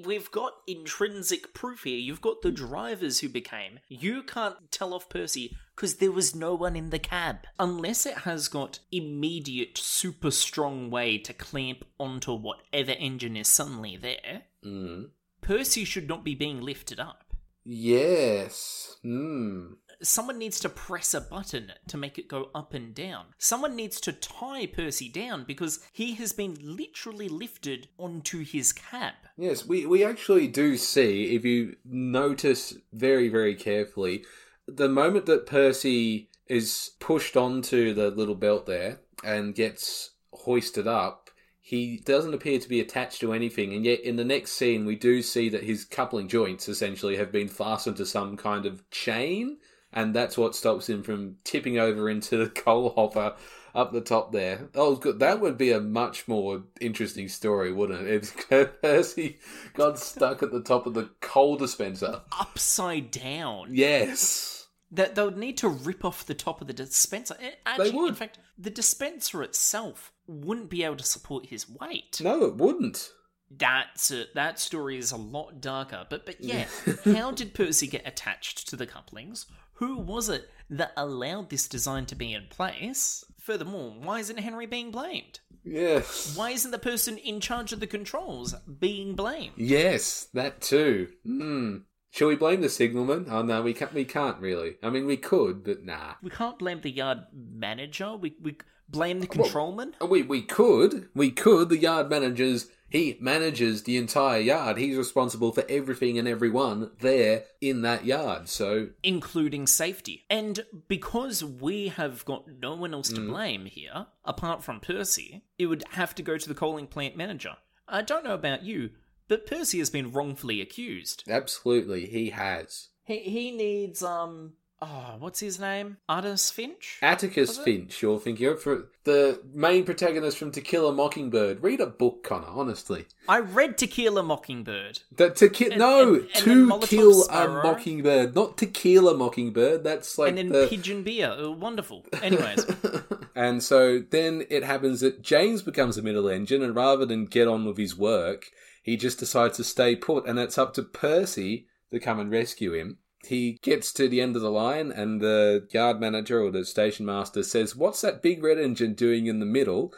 We've got intrinsic proof here. You've got the drivers who became. You can't tell off Percy because there was no one in the cab. Unless it has got immediate, super strong way to clamp onto whatever engine is suddenly there, Mm. Percy should not be being lifted up. Yes. Hmm. Someone needs to press a button to make it go up and down. Someone needs to tie Percy down because he has been literally lifted onto his cab. Yes, we, we actually do see, if you notice very, very carefully, the moment that Percy is pushed onto the little belt there and gets hoisted up, he doesn't appear to be attached to anything, and yet in the next scene, we do see that his coupling joints essentially have been fastened to some kind of chain, and that's what stops him from tipping over into the coal hopper up the top there. Oh, good. That would be a much more interesting story, wouldn't it? If Percy got stuck at the top of the coal dispenser. Upside down. Yes. That they would need to rip off the top of the dispenser. Actually, would. in fact, the dispenser itself wouldn't be able to support his weight. No, it wouldn't. That's a, that story is a lot darker. But but yeah, how did Percy get attached to the couplings? Who was it that allowed this design to be in place? Furthermore, why isn't Henry being blamed? Yes. Why isn't the person in charge of the controls being blamed? Yes, that too. Hmm. Shall we blame the signalman? Oh no, we can't. We can't really. I mean, we could, but nah. We can't blame the yard manager. We we blame the controlman. We we could. We could. The yard manager's he manages the entire yard. He's responsible for everything and everyone there in that yard. So including safety. And because we have got no one else to Mm. blame here, apart from Percy, it would have to go to the coaling plant manager. I don't know about you, but Percy has been wrongfully accused. absolutely, he has. He he needs um oh, what's his name? Artis Finch? Atticus Finch, you're thinking of for the main protagonist from To Kill a Mockingbird. Read a book, Connor. Honestly, I read To Kill a Mockingbird. that to kill And- no and- and to kill a mockingbird, not to kill a mockingbird. That's like and then the Pigeon Beer. Oh, wonderful. Anyways, and so then it happens that James becomes a middle engine, and rather than get on with his work, he just decides to stay put, and it's up to Percy to come and rescue him. He gets to the end of the line, and the yard manager or the station master says, What's that big red engine doing in the middle?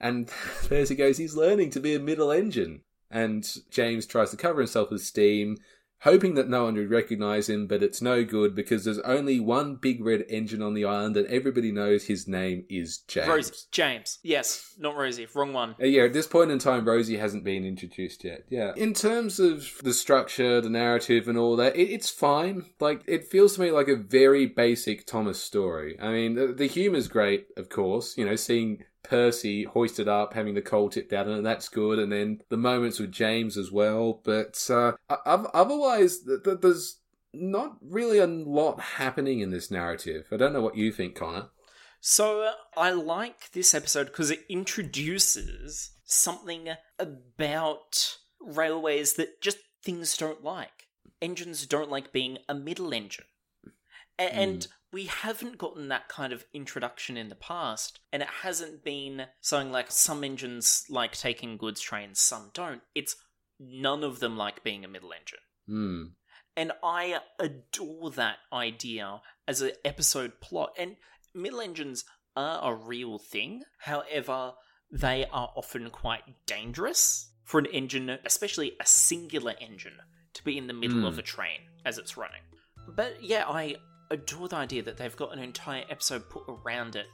And Percy goes, He's learning to be a middle engine. And James tries to cover himself with steam, hoping that no one would recognize him, but it's no good because there's only one big red engine on the island, and everybody knows his name is James. Rosie. James. Yes, not Rosie. Wrong one. Uh, yeah, at this point in time, Rosie hasn't been introduced yet. Yeah. In terms of the structure, the narrative, and all that, it, it's fine. Like, it feels to me like a very basic Thomas story. I mean, the, the humor's great, of course. You know, seeing Percy hoisted up, having the coal tipped out, and that's good. And then the moments with James as well. But uh, otherwise, th- th- there's not really a lot happening in this narrative. I don't know what you think, Connor. So uh, I like this episode because it introduces something about railways that just things don't like. Engines don't like being a middle engine. A- And we haven't gotten that kind of introduction in the past, and it hasn't been something like some engines like taking goods trains, some don't. It's none of them like being a middle engine. Hmm. And I adore that idea as an episode plot. And middle engines are a real thing. However, they are often quite dangerous for an engine, especially a singular engine, to be in the middle of a train as it's running. But yeah, I adore the idea that they've got an entire episode put around it.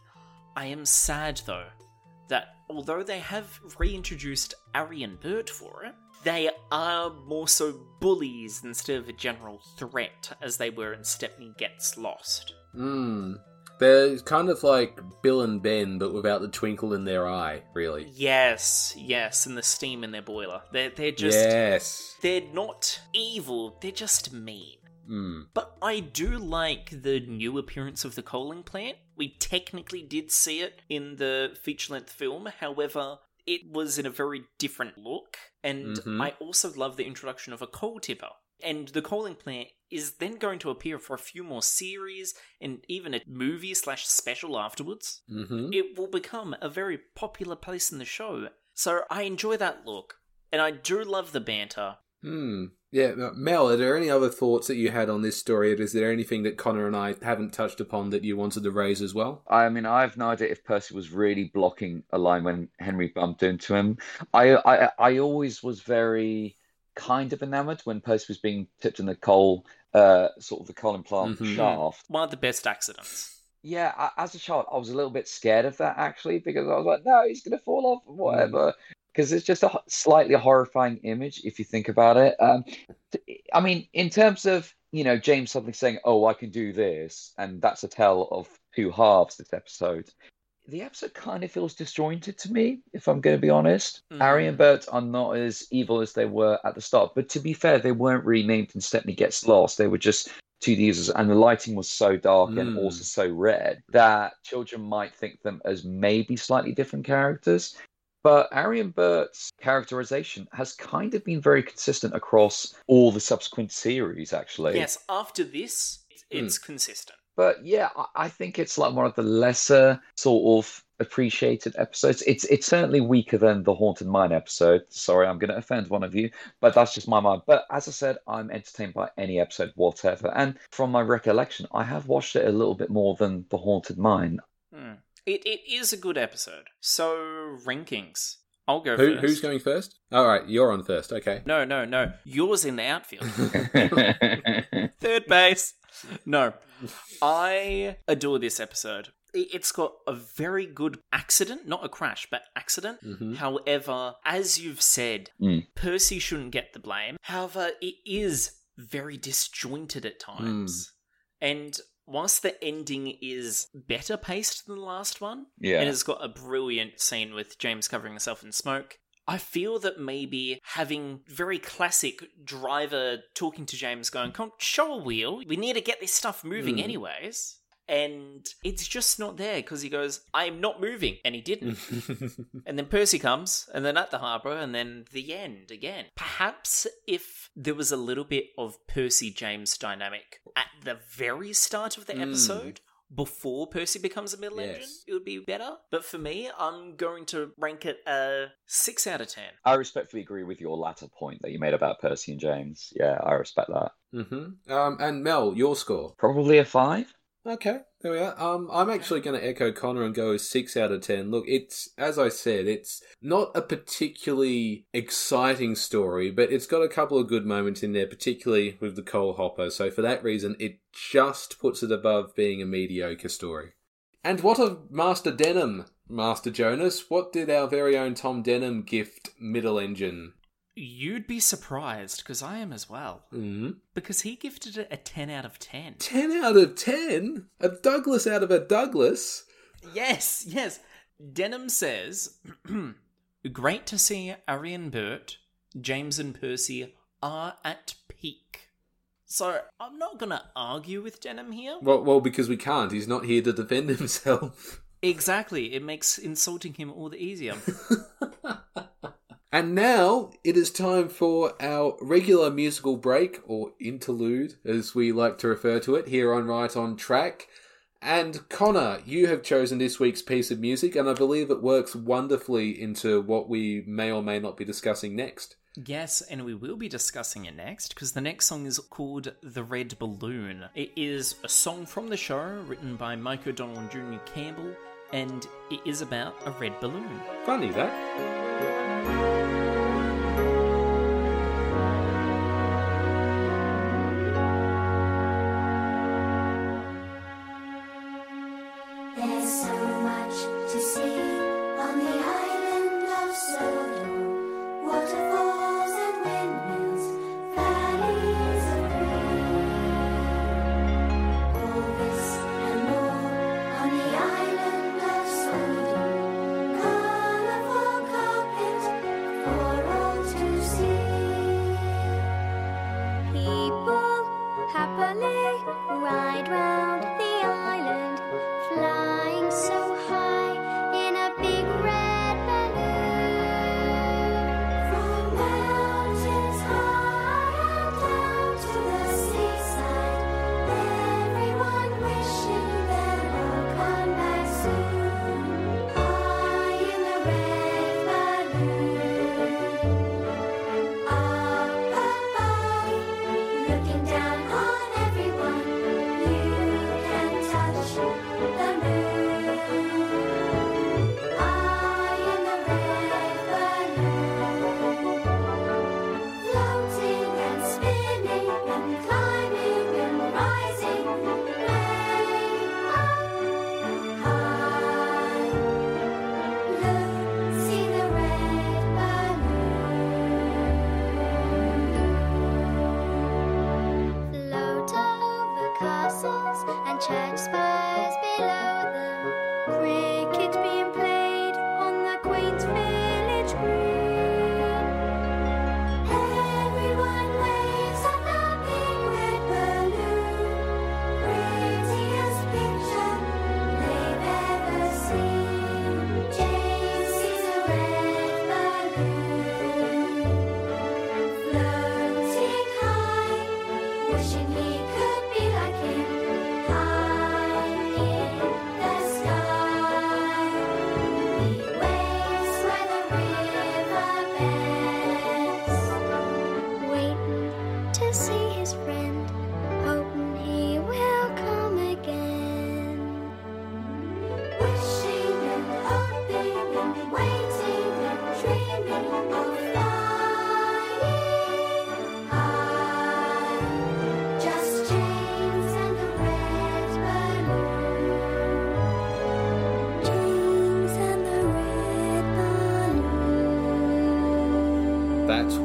I am sad though that although they have reintroduced 'Arry and Bert for it, they are more so bullies instead of a general threat as they were in Stepney Gets Lost. Hmm. They're kind of like Bill and Ben, but without the twinkle in their eye, really. Yes, yes, and the steam in their boiler. They're they're just yes. they're not evil, they're just mean. Hmm. But I do like the new appearance of the coaling plant. We technically did see it in the feature length film, however, it was in a very different look. And Mhm. I also love the introduction of a coal tipper. And the coaling plant is then going to appear for a few more series and even a movie slash special afterwards. Mm-hmm. It will become a very popular place in the show. So I enjoy that look. And I do love the banter. Hmm. Yeah, uh, Mel, are there any other thoughts that you had on this story? Is there anything that Connor and I haven't touched upon that you wanted to raise as well? I mean, I have no idea if Percy was really blocking a line when Henry bumped into him. I, I, I always was very kind of enamored when Percy was being tipped in the coal, uh, sort of the coal implant Mhm. shaft. One of the best accidents. Yeah, I, as a child, I was a little bit scared of that actually because I was like, no, he's gonna fall off, or whatever. Because it's just a slightly horrifying image if you think about it. Um, I mean, in terms of you know James suddenly saying, "Oh, I can do this," and that's a tale of two halves. This episode, the episode kind of feels disjointed to me, if I'm going to be honest. Mhm. Harry and Bert are not as evil as they were at the start, but to be fair, they weren't renamed named in Stepney Gets Lost. They were just two users, and the lighting was so dark and Mm. also so red that children might think them as maybe slightly different characters. But Harry and Bert's characterization has kind of been very consistent across all the subsequent series, actually. Yes, after this, it's, it's consistent. But yeah, I, I think it's like one of the lesser sort of appreciated episodes. It's it's certainly weaker than the Haunted Mine episode. Sorry, I'm going to offend one of you, but that's just my mind. But as I said, I'm entertained by any episode whatever. And from my recollection, I have watched it a little bit more than the Haunted Mine. Hmm. It, it is a good episode. So, rankings. I'll go Who, first. who's going first? All right, you're on first. Okay. No, no, no. Yours in the outfield. Third base. No. I adore this episode. It's got a very good accident, not a crash, but accident. Mhm. However, as you've said, Mm. Percy shouldn't get the blame. However, it is very disjointed at times. And whilst the ending is better paced than the last one, yeah. and it's got a brilliant scene with James covering himself in smoke. I feel that maybe having very classic driver talking to James going, Come show a wheel, we need to get this stuff moving Hmm. anyways. And it's just not there because he goes, I'm not moving. And he didn't. and then Percy comes, and then at the harbour, and then the end again. Perhaps if there was a little bit of Percy James dynamic at the very start of the Mm. episode, before Percy becomes a middle engine, Yes. it would be better. But for me, I'm going to rank it a 6 out of 10. I respectfully agree with your latter point that you made about Percy and James. Yeah, I respect that. hmm Um, and Mel, your score. Probably a five. Okay, there we are. Um, I'm actually going to echo Connor and go six out of ten. Look, it's as I said, it's not a particularly exciting story, but it's got a couple of good moments in there, particularly with the coal hopper. So for that reason, it just puts it above being a mediocre story. And what of Master Denham, Master Jonas? What did our very own Tom Denham gift Middle Engine? You'd be surprised, because I am as well. hmm Because he gifted it a 10 out of 10. 10 out of 10? A Douglas out of a Douglas? Yes, yes. Denham says, Great to see 'Arry and Bert, James and Percy are at peak. So I'm not going to argue with Denham here. Well, well, because we can't. He's not here to defend himself. Exactly. It makes insulting him all the easier. And now it is time for our regular musical break, or interlude, as we like to refer to it, here on Right on Track. And Connor, you have chosen this week's piece of music, and I believe it works wonderfully into what we may or may not be discussing next. Yes, and we will be discussing it next because the next song is called The Red Balloon. It is a song from the show written by Mike O'Donnell and Junior Campbell, and it is about a red balloon. Funny that.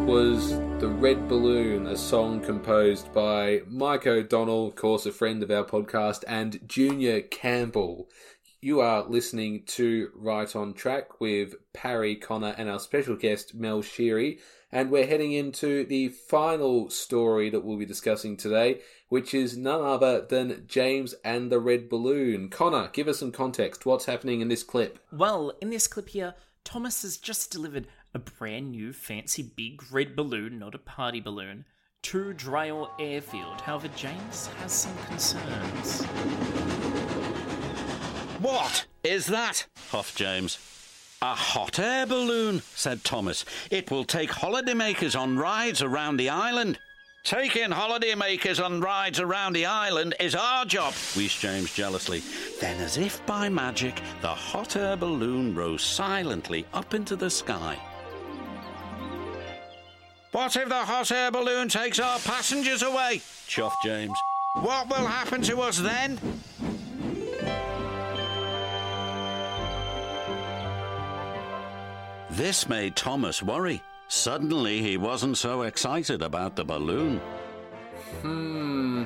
Was The Red Balloon, a song composed by Mike O'Donnell, of course, a friend of our podcast, and Junior Campbell. You are listening to Right on Track with Parry Connor and our special guest Mel Shiri, and we're heading into the final story that we'll be discussing today, which is none other than James and the Red Balloon. Connor, give us some context. What's happening in this clip? Well, in this clip here, Thomas has just delivered a brand new fancy big red balloon, not a party balloon, to Dryaw Airfield. However, James has some concerns. What is that? huffed James. A hot air balloon, said Thomas. It will take holidaymakers on rides around the island. Taking holidaymakers on rides around the island is our job, wheezed James jealously. Then, as if by magic, the hot air balloon rose silently up into the sky. What if the hot air balloon takes our passengers away? chuffed James. What will happen to us then? This made Thomas worry. Suddenly, he wasn't so excited about the balloon. Hmm.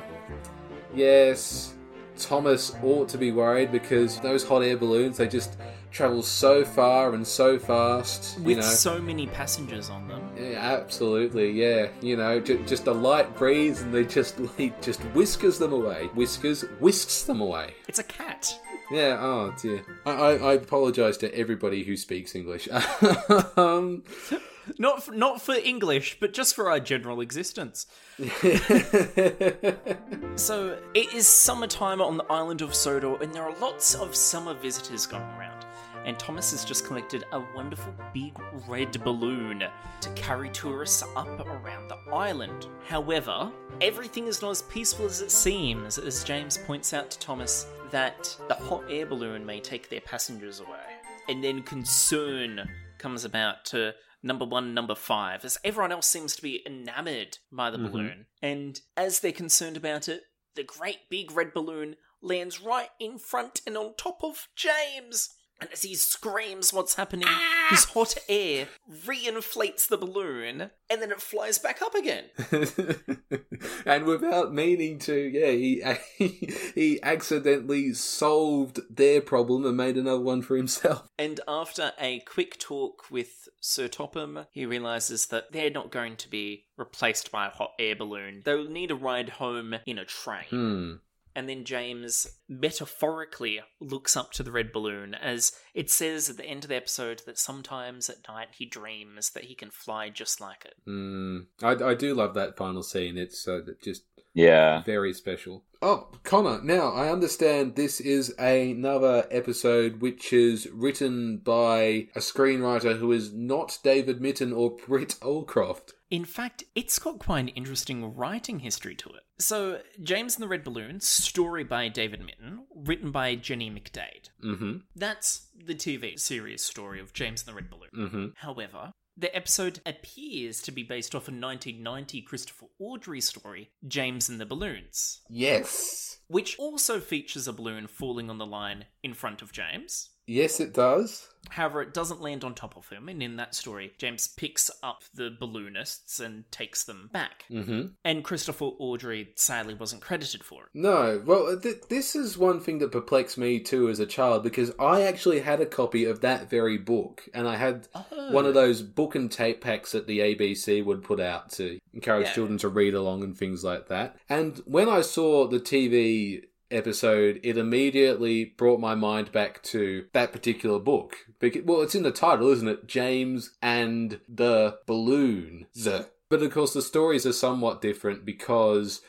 Yes. Thomas ought to be worried because those hot air balloons they just travel so far and so fast. With you know, so many passengers on them. Yeah, absolutely. Yeah, you know, j- just a light breeze and they just it just whiskers them away. Whiskers whisks them away. It's a cat. Yeah. Oh dear. I I, I apologise to everybody who speaks English. um, Not for, not for English, but just for our general existence. So it is summertime on the island of Sodor, and there are lots of summer visitors going around. And Thomas has just collected a wonderful big red balloon to carry tourists up around the island. However, everything is not as peaceful as it seems, as James points out to Thomas that the hot air balloon may take their passengers away. And then concern comes about to number one, number five, as everyone else seems to be enamored by the mm-hmm. balloon. And as they're concerned about it, the great big red balloon lands right in front and on top of James. And as he screams what's happening, his hot air reinflates the balloon, and then it flies back up again. and without meaning to, yeah, he he accidentally solved their problem and made another one for himself. And after a quick talk with Sir Topham, he realizes that they're not going to be replaced by a hot air balloon. They'll need a ride home in a train. Hmm. And then James metaphorically looks up to the red balloon as it says at the end of the episode that sometimes at night he dreams that he can fly just like it. Hmm. I, I do love that final scene. It's uh, just Yeah. very special. Oh, Connor, now I understand this is another episode which is written by a screenwriter who is not David Mitton or Britt Allcroft. In fact, it's got quite an interesting writing history to it. So, James and the Red Balloon, story by David Mitton, written by Jenny McDade. Mm-hmm. That's the TV series story of James and the Red Balloon. Mm-hmm. However, the episode appears to be based off a 1990 Christopher Awdry story, James and the Balloons, Yes. which also features a balloon falling on the line in front of James. Yes, it does. However, it doesn't land on top of him, and in that story, James picks up the balloonists and takes them back. Mm-hmm. And Christopher Awdry sadly wasn't credited for it. No, well, th- this is one thing that perplexed me too as a child because I actually had a copy of that very book, and I had one of those book and tape packs that the ABC would put out to encourage Yeah. children to read along and things like that. And when I saw the TV episode, it immediately brought my mind back to that particular book. Because, well, it's in the title, isn't it? James and the Balloons. But of course, the stories are somewhat different because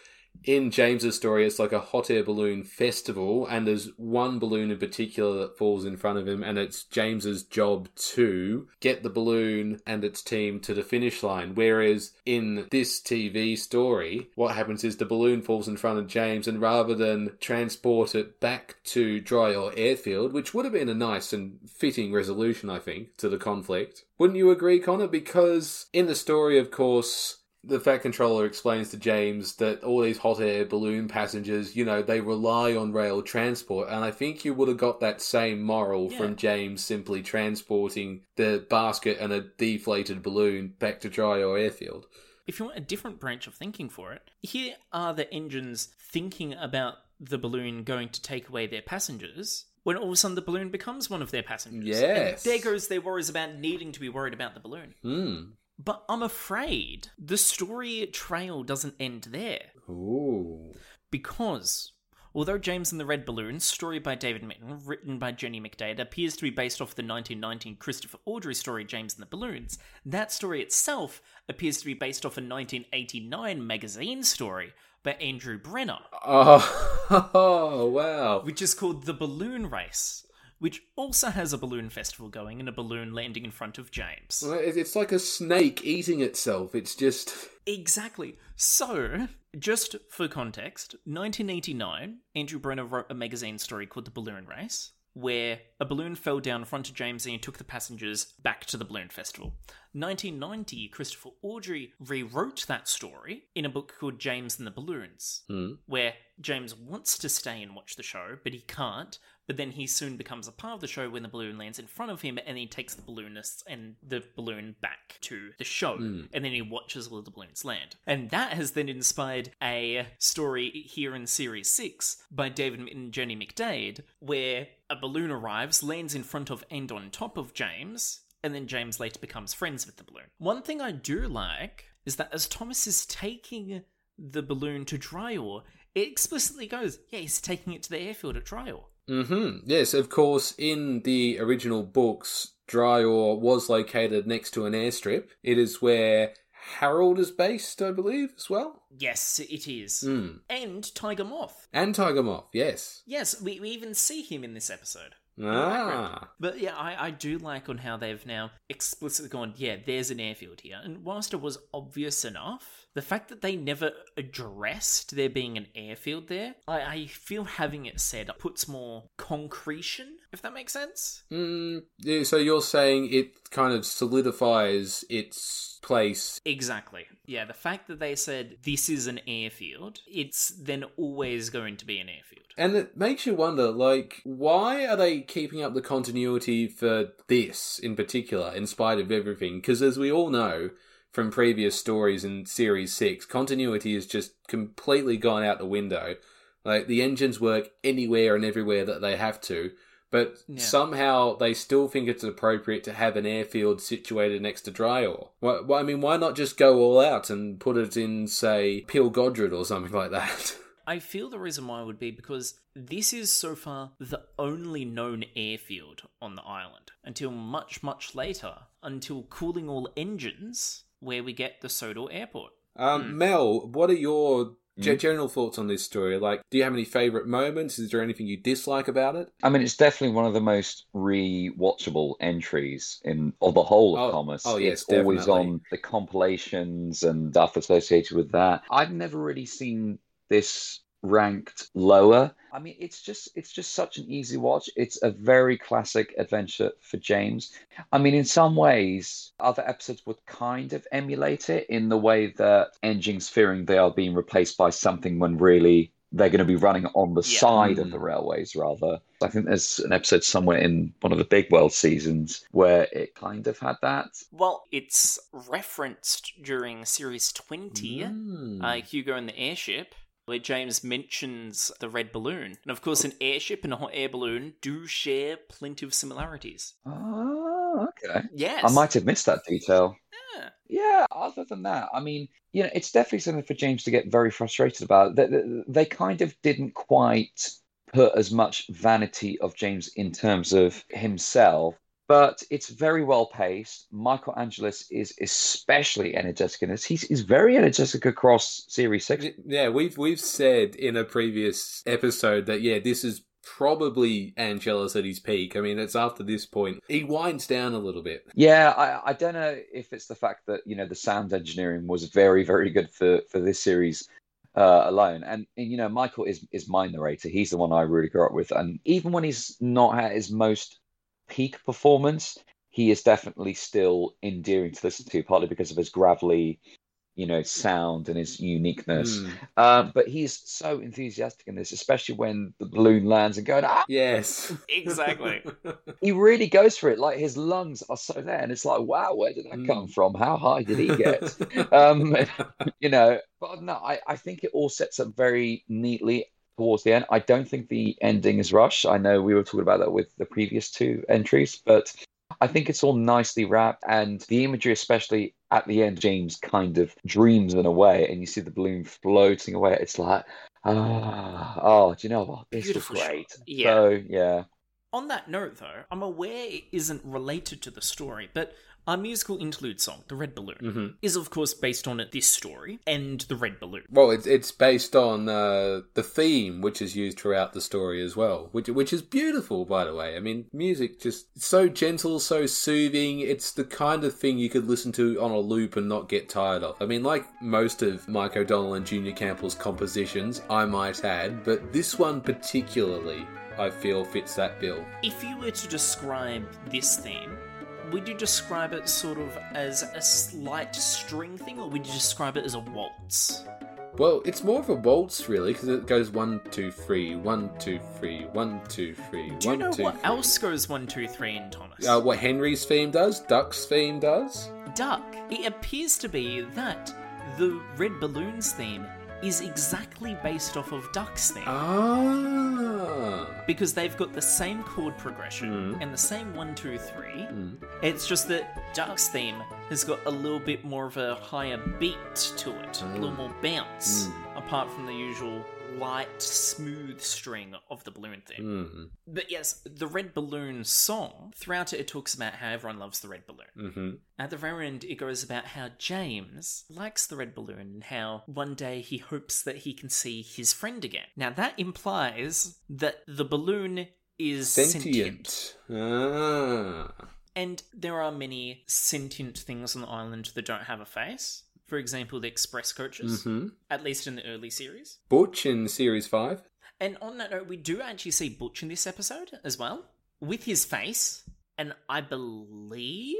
in James's story, it's like a hot air balloon festival, and there's one balloon in particular that falls in front of him, and it's James's job to get the balloon and its team to the finish line. Whereas in this TV story, what happens is the balloon falls in front of James, and rather than transport it back to Dry or Airfield, which would have been a nice and fitting resolution, I think, to the conflict. Wouldn't you agree, Connor? Because in the story, of course, the Fat Controller explains to James that all these hot air balloon passengers, you know, they rely on rail transport. And I think you would have got that same moral Yeah. from James simply transporting the basket and a deflated balloon back to Dry or Airfield. If you want a different branch of thinking for it, here are the engines thinking about the balloon going to take away their passengers. When all of a sudden the balloon becomes one of their passengers. Yes. And there goes their worries about needing to be worried about the balloon. Hmm. But I'm afraid the story trail doesn't end there. Ooh. because although James and the Red Balloon, story by David Mitton, written by Jenny McDade, appears to be based off the 1919 Christopher Awdry story James and the Balloons, that story itself appears to be based off a 1989 magazine story by Andrew Brenner, Oh, wow. which is called The Balloon Race, which also has a balloon festival going and a balloon landing in front of James. It's like a snake eating itself. It's just. Exactly. So, just for context, 1989, Andrew Brenner wrote a magazine story called The Balloon Race, where a balloon fell down in front of James and he took the passengers back to the balloon festival. 1990, Christopher Awdry rewrote that story in a book called James and the Balloons, Mm. where James wants to stay and watch the show, but he can't. But then he soon becomes a part of the show when the balloon lands in front of him, and he takes the balloonists and the balloon back to the show, hmm. and then he watches all the balloons land. And that has then inspired a story here in Series 6 by David and Jenny McDade, where a balloon arrives, lands in front of and on top of James, and then James later becomes friends with the balloon. One thing I do like is that as Thomas is taking the balloon to Dryaw, it explicitly goes, yeah, he's taking it to the airfield at Dryaw. Hmm Yes, of course, in the original books, Dryaw was located next to an airstrip. It is where Harold is based, I believe, as well. Yes, it is. Mm. And Tiger Moth. And Tiger Moth, yes. Yes, we, we even see him in this episode. Ah. But yeah, I, I do like on how they've now explicitly gone, yeah, there's an airfield here. And whilst it was obvious enough, the fact that they never addressed there being an airfield there, I, I feel having it said puts more concretion, if that makes sense. Mm, yeah, so you're saying it kind of solidifies its place. Exactly. Yeah, the fact that they said this is an airfield, it's then always going to be an airfield. And it makes you wonder, like, why are they keeping up the continuity for this in particular, in spite of everything? Because as we all know from previous stories in Series 6, continuity has just completely gone out the window. Like, the engines work anywhere and everywhere that they have to, but Yeah. somehow they still think it's appropriate to have an airfield situated next to Dryaw. Why, I mean, why not just go all out and put it in, say, Peel Godred or something like that? I feel the reason why would be because this is so far the only known airfield on the island until much, much later, until Calling All Engines, where we get the Sodor Airport. Um, Mel, what are your ge- mm-hmm. general thoughts on this story? Like, do you have any favourite moments? Is there anything you dislike about it? I mean, it's definitely one of the most re-watchable entries in of the whole of Oh, Thomas. oh, yes, it's always on the compilations and stuff associated with that. I've never really seen this ranked lower. I mean, it's just it's just such an easy watch. It's a very classic adventure for James. I mean, in some ways, other episodes would kind of emulate it in the way that engines fearing they are being replaced by something when really they're going to be running on the Yeah. side of Mm. the railways rather. I think there's an episode somewhere in one of the Big World seasons where it kind of had that. Well, it's referenced during Series 20, Mm. uh, Hugo and the Airship, where James mentions the red balloon. And of course, an airship and a hot air balloon do share plenty of similarities. Oh, okay. Yes. I might have missed that detail. Yeah. Yeah, other than that, I mean, you know, it's definitely something for James to get very frustrated about. They, they, they kind of didn't quite put as much vanity of James in terms of himself, but it's very well paced. Michael Angelis is especially energetic in this. He's, he's very energetic across Series 6. Yeah, we've we've said in a previous episode that yeah, this is probably Angelis at his peak. I mean, it's after this point he winds down a little bit. Yeah, I, I don't know if it's the fact that you know the sound engineering was very very good for for this series uh, alone, and, and you know Michael is is my narrator. He's the one I really grew up with, and even when he's not at his most peak performance, he is definitely still endearing to listen to, partly because of his gravelly, you know, sound and his uniqueness. Mm. Um, but he's so enthusiastic in this, especially when the balloon lands and going ah, Yes, Exactly. he really goes for it. Like his lungs are so there, and it's like, wow, where did that Mm. come from? How high did he get? um, you know, but no, I, I think it all sets up very neatly towards the end. I don't think the ending is rushed. I know we were talking about that with the previous two entries, but I think it's all nicely wrapped, and the imagery, especially at the end, James kind of dreams in a way, and you see the balloon floating away. It's like, ah, oh, do you know what? This Beautiful was shot. great. Yeah. So yeah. On that note, though, I'm aware it isn't related to the story, but our musical interlude song, The Red Balloon, hmm is of course based on this story and The Red Balloon. Well, it's it's based on uh, the theme, which is used throughout the story as well, which which is beautiful, by the way. I mean, music just so gentle, so soothing. It's the kind of thing you could listen to on a loop and not get tired of. I mean, like most of Mike O'Donnell and Junior Campbell's compositions, I might add, but this one particularly, I feel fits that bill. If you were to describe this theme, would you describe it sort of as a slight string thing, or would you describe it as a waltz? Well, it's more of a waltz, really, because it goes one, two, three, one, two, three, one, two, three, Do you know two, what three. else goes one, two, three in Thomas? Uh, what Henry's theme does, Duck's theme does. Duck. It appears to be that the Red Balloons theme is exactly based off of Duck's theme. Ah. because they've got the same chord progression mm. and the same one, two, three. Mm. It's just that Duck's theme has got a little bit more of a higher beat to it, a little mm. more bounce, apart from the usual light, smooth string of the balloon theme. But yes, the Red Balloon song, throughout it, it talks about how everyone loves the red balloon. Mm-hmm. At the very end, it goes about how James likes the red balloon and how one day he hopes that he can see his friend again. Now, that implies that the balloon is sentient. Sentient. Ah. And there are many sentient things on the island that don't have a face. For example, the express coaches, hmm at least in the early series. Butch in series five. And on that note, we do actually see Butch in this episode as well, with his face. And I believe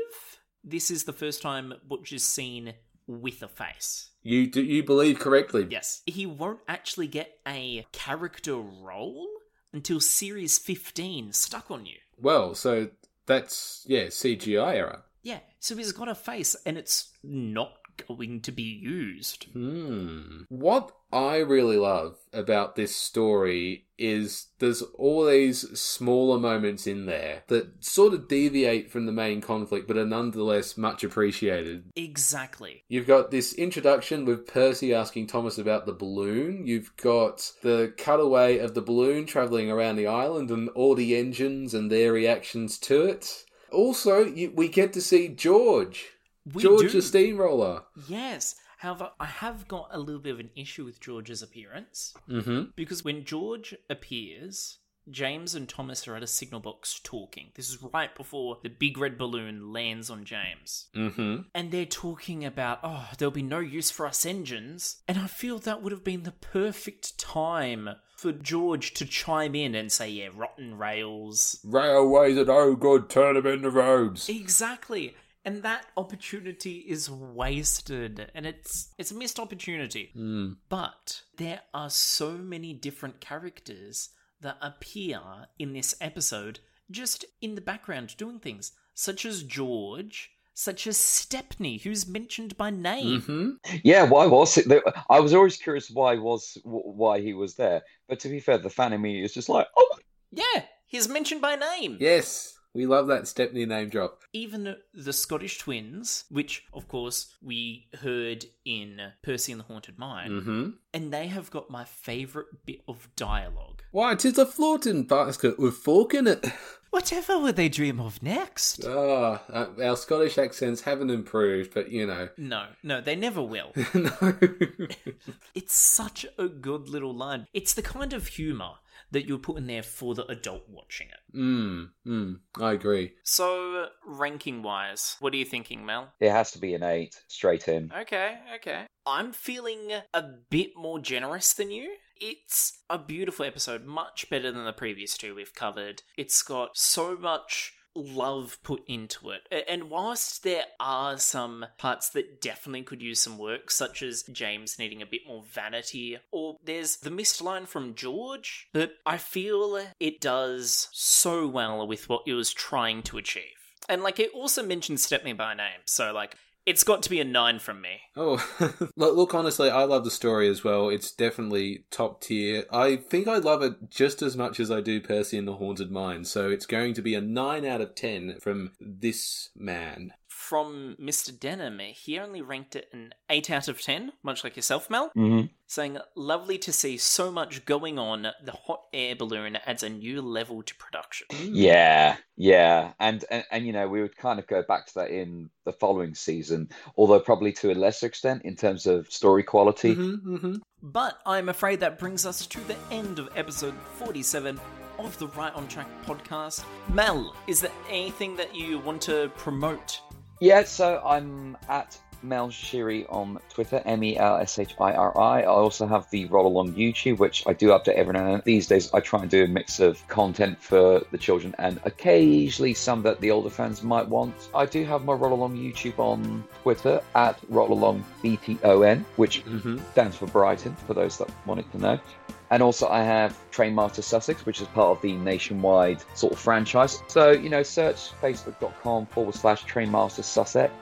this is the first time Butch is seen with a face. You do you believe correctly? Yes. He won't actually get a character role until series 15, Stuck on You. Well, so that's yeah CGI era. Yeah, so he's got a face and it's not going to be used. Hmm. What I really love about this story is there's all these smaller moments in there that sort of deviate from the main conflict, but are nonetheless much appreciated. Exactly. You've got this introduction with Percy asking Thomas about the balloon. You've got the cutaway of the balloon traveling around the island and all the engines and their reactions to it. Also, you, we get to see George. We George do. the steamroller. Yes. However, I have got a little bit of an issue with George's appearance Mm-hmm. because when George appears, James and Thomas are at a signal box talking. This is right before the big red balloon lands on James. Mm-hmm. And they're talking about, oh, there'll be no use for us engines. And I feel that would have been the perfect time for George to chime in and say, yeah, rotten rails. Railways are no good, turn them into roads. Exactly. And that opportunity is wasted, and it's it's a missed opportunity. But there are so many different characters that appear in this episode, just in the background doing things, such as George, such as Stepney, who's mentioned by name. Mm-hmm. Yeah, why was it? I was always curious why was why he was there. But to be fair, the fan in me is just like, oh, Yeah, he's mentioned by name. Yes, we love that Stepney name drop. even the Scottish twins, which of course we heard in Percy and the Haunted Mine, Mm-hmm. and they have got my favourite bit of dialogue. Why, tis a floating basket with fork in it. Whatever will they dream of next? Ah, uh, our Scottish accents haven't improved, but you know. No, no, they never will. no. it's such a good little line. It's the kind of humour that you would put in there for the adult watching it. mm, mm, I agree. So, ranking wise, what are you thinking, Mel? it has to be an eight straight in. Okay, okay. I'm feeling a bit more generous than you. It's a beautiful episode, much better than the previous two we've covered. It's got so much love put into it. And whilst there are some parts that definitely could use some work, such as James needing a bit more vanity, or there's the missed line from George, but I feel it does so well with what it was trying to achieve. And like it also mentions Stepney by name, so like it's got to be a nine from me. Oh, look, honestly, I love the story as well. It's definitely top tier. I think I love it just as much as I do Percy and the Haunted Mine, so it's going to be a 9 out of 10 from this man. From Mr. Denham, he only ranked it an 8 out of 10, much like yourself, Mel, Mm-hmm. saying, Lovely to see so much going on. The hot air balloon adds a new level to production. Yeah, yeah, and, and and you know we would kind of go back to that in the following season, although probably to a lesser extent in terms of story quality. Mm-hmm, mm-hmm. But I'm afraid that brings us to the end of episode 47 of the Right on Track podcast. Mel, is there anything that you want to promote? Yeah, so I'm at Mel Shiri on Twitter, M E L S H I R I. I also have the Roll Along YouTube, which I do update every now and then. These days, I try and do a mix of content for the children and occasionally some that the older fans might want. I do have my Roll Along YouTube on Twitter at Roll Along BTON, which Mhm. stands for Brighton, for those that wanted to know. And also, I have Trainmaster Sussex, which is part of the nationwide sort of franchise. So, you know, search facebook.com forward slash Trainmaster Sussex.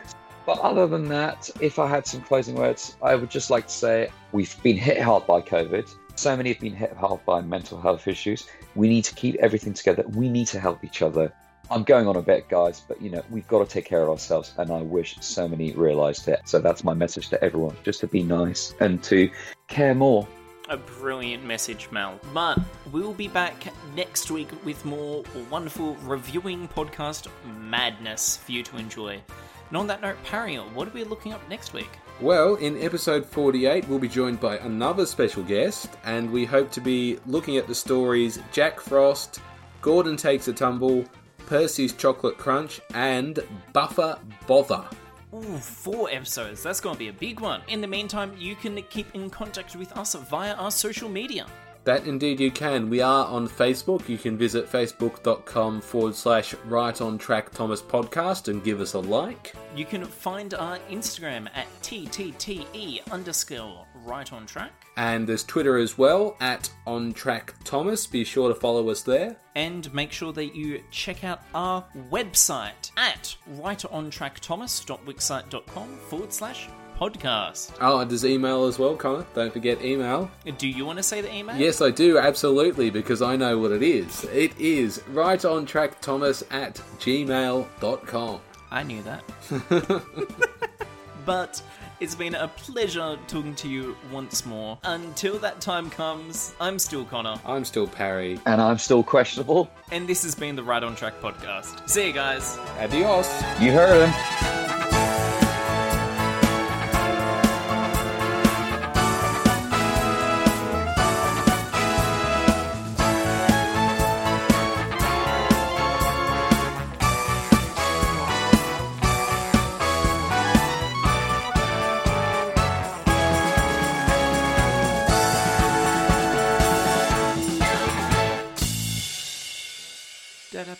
But other than that, if I had some closing words, I would just like to say we've been hit hard by COVID. So many have been hit hard by mental health issues. We need to keep everything together. We need to help each other. I'm going on a bit, guys, but you know, we've got to take care of ourselves, and I wish so many realised it. So that's my message to everyone just to be nice and to care more. A brilliant message, Mel. But we'll be back next week with more wonderful reviewing podcast madness for you to enjoy. And on that note, Parry, what are we looking up next week? Well, in episode 48, we'll be joined by another special guest, and we hope to be looking at the stories Jack Frost, Gordon Takes a Tumble, Percy's Chocolate Crunch, and Buffer Bother. Ooh, four episodes. That's going to be a big one. In the meantime, you can keep in contact with us via our social media. That indeed you can. We are on Facebook. You can visit facebook.com forward slash right on track Thomas podcast and give us a like. You can find our Instagram at TTTE underscore right on track. And there's Twitter as well at on track Thomas. Be sure to follow us there. And make sure that you check out our website at rightontrackthomas.wixsite.com forward slash podcast. Oh, and there's email as well, Connor. Don't forget email. Do you want to say the email? Yes, I do, absolutely, because I know what it is. It is right on track Thomas at gmail.com. I knew that. but it's been a pleasure talking to you once more. Until that time comes, I'm still Connor, I'm still Parry. And I'm still questionable. and this has been the Right on Track podcast. See you guys. Adios. You heard him.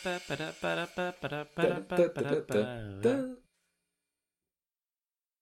Da-da-ba-ba-da-ba-da-ba-da-ba-da-ba-da-ba-da.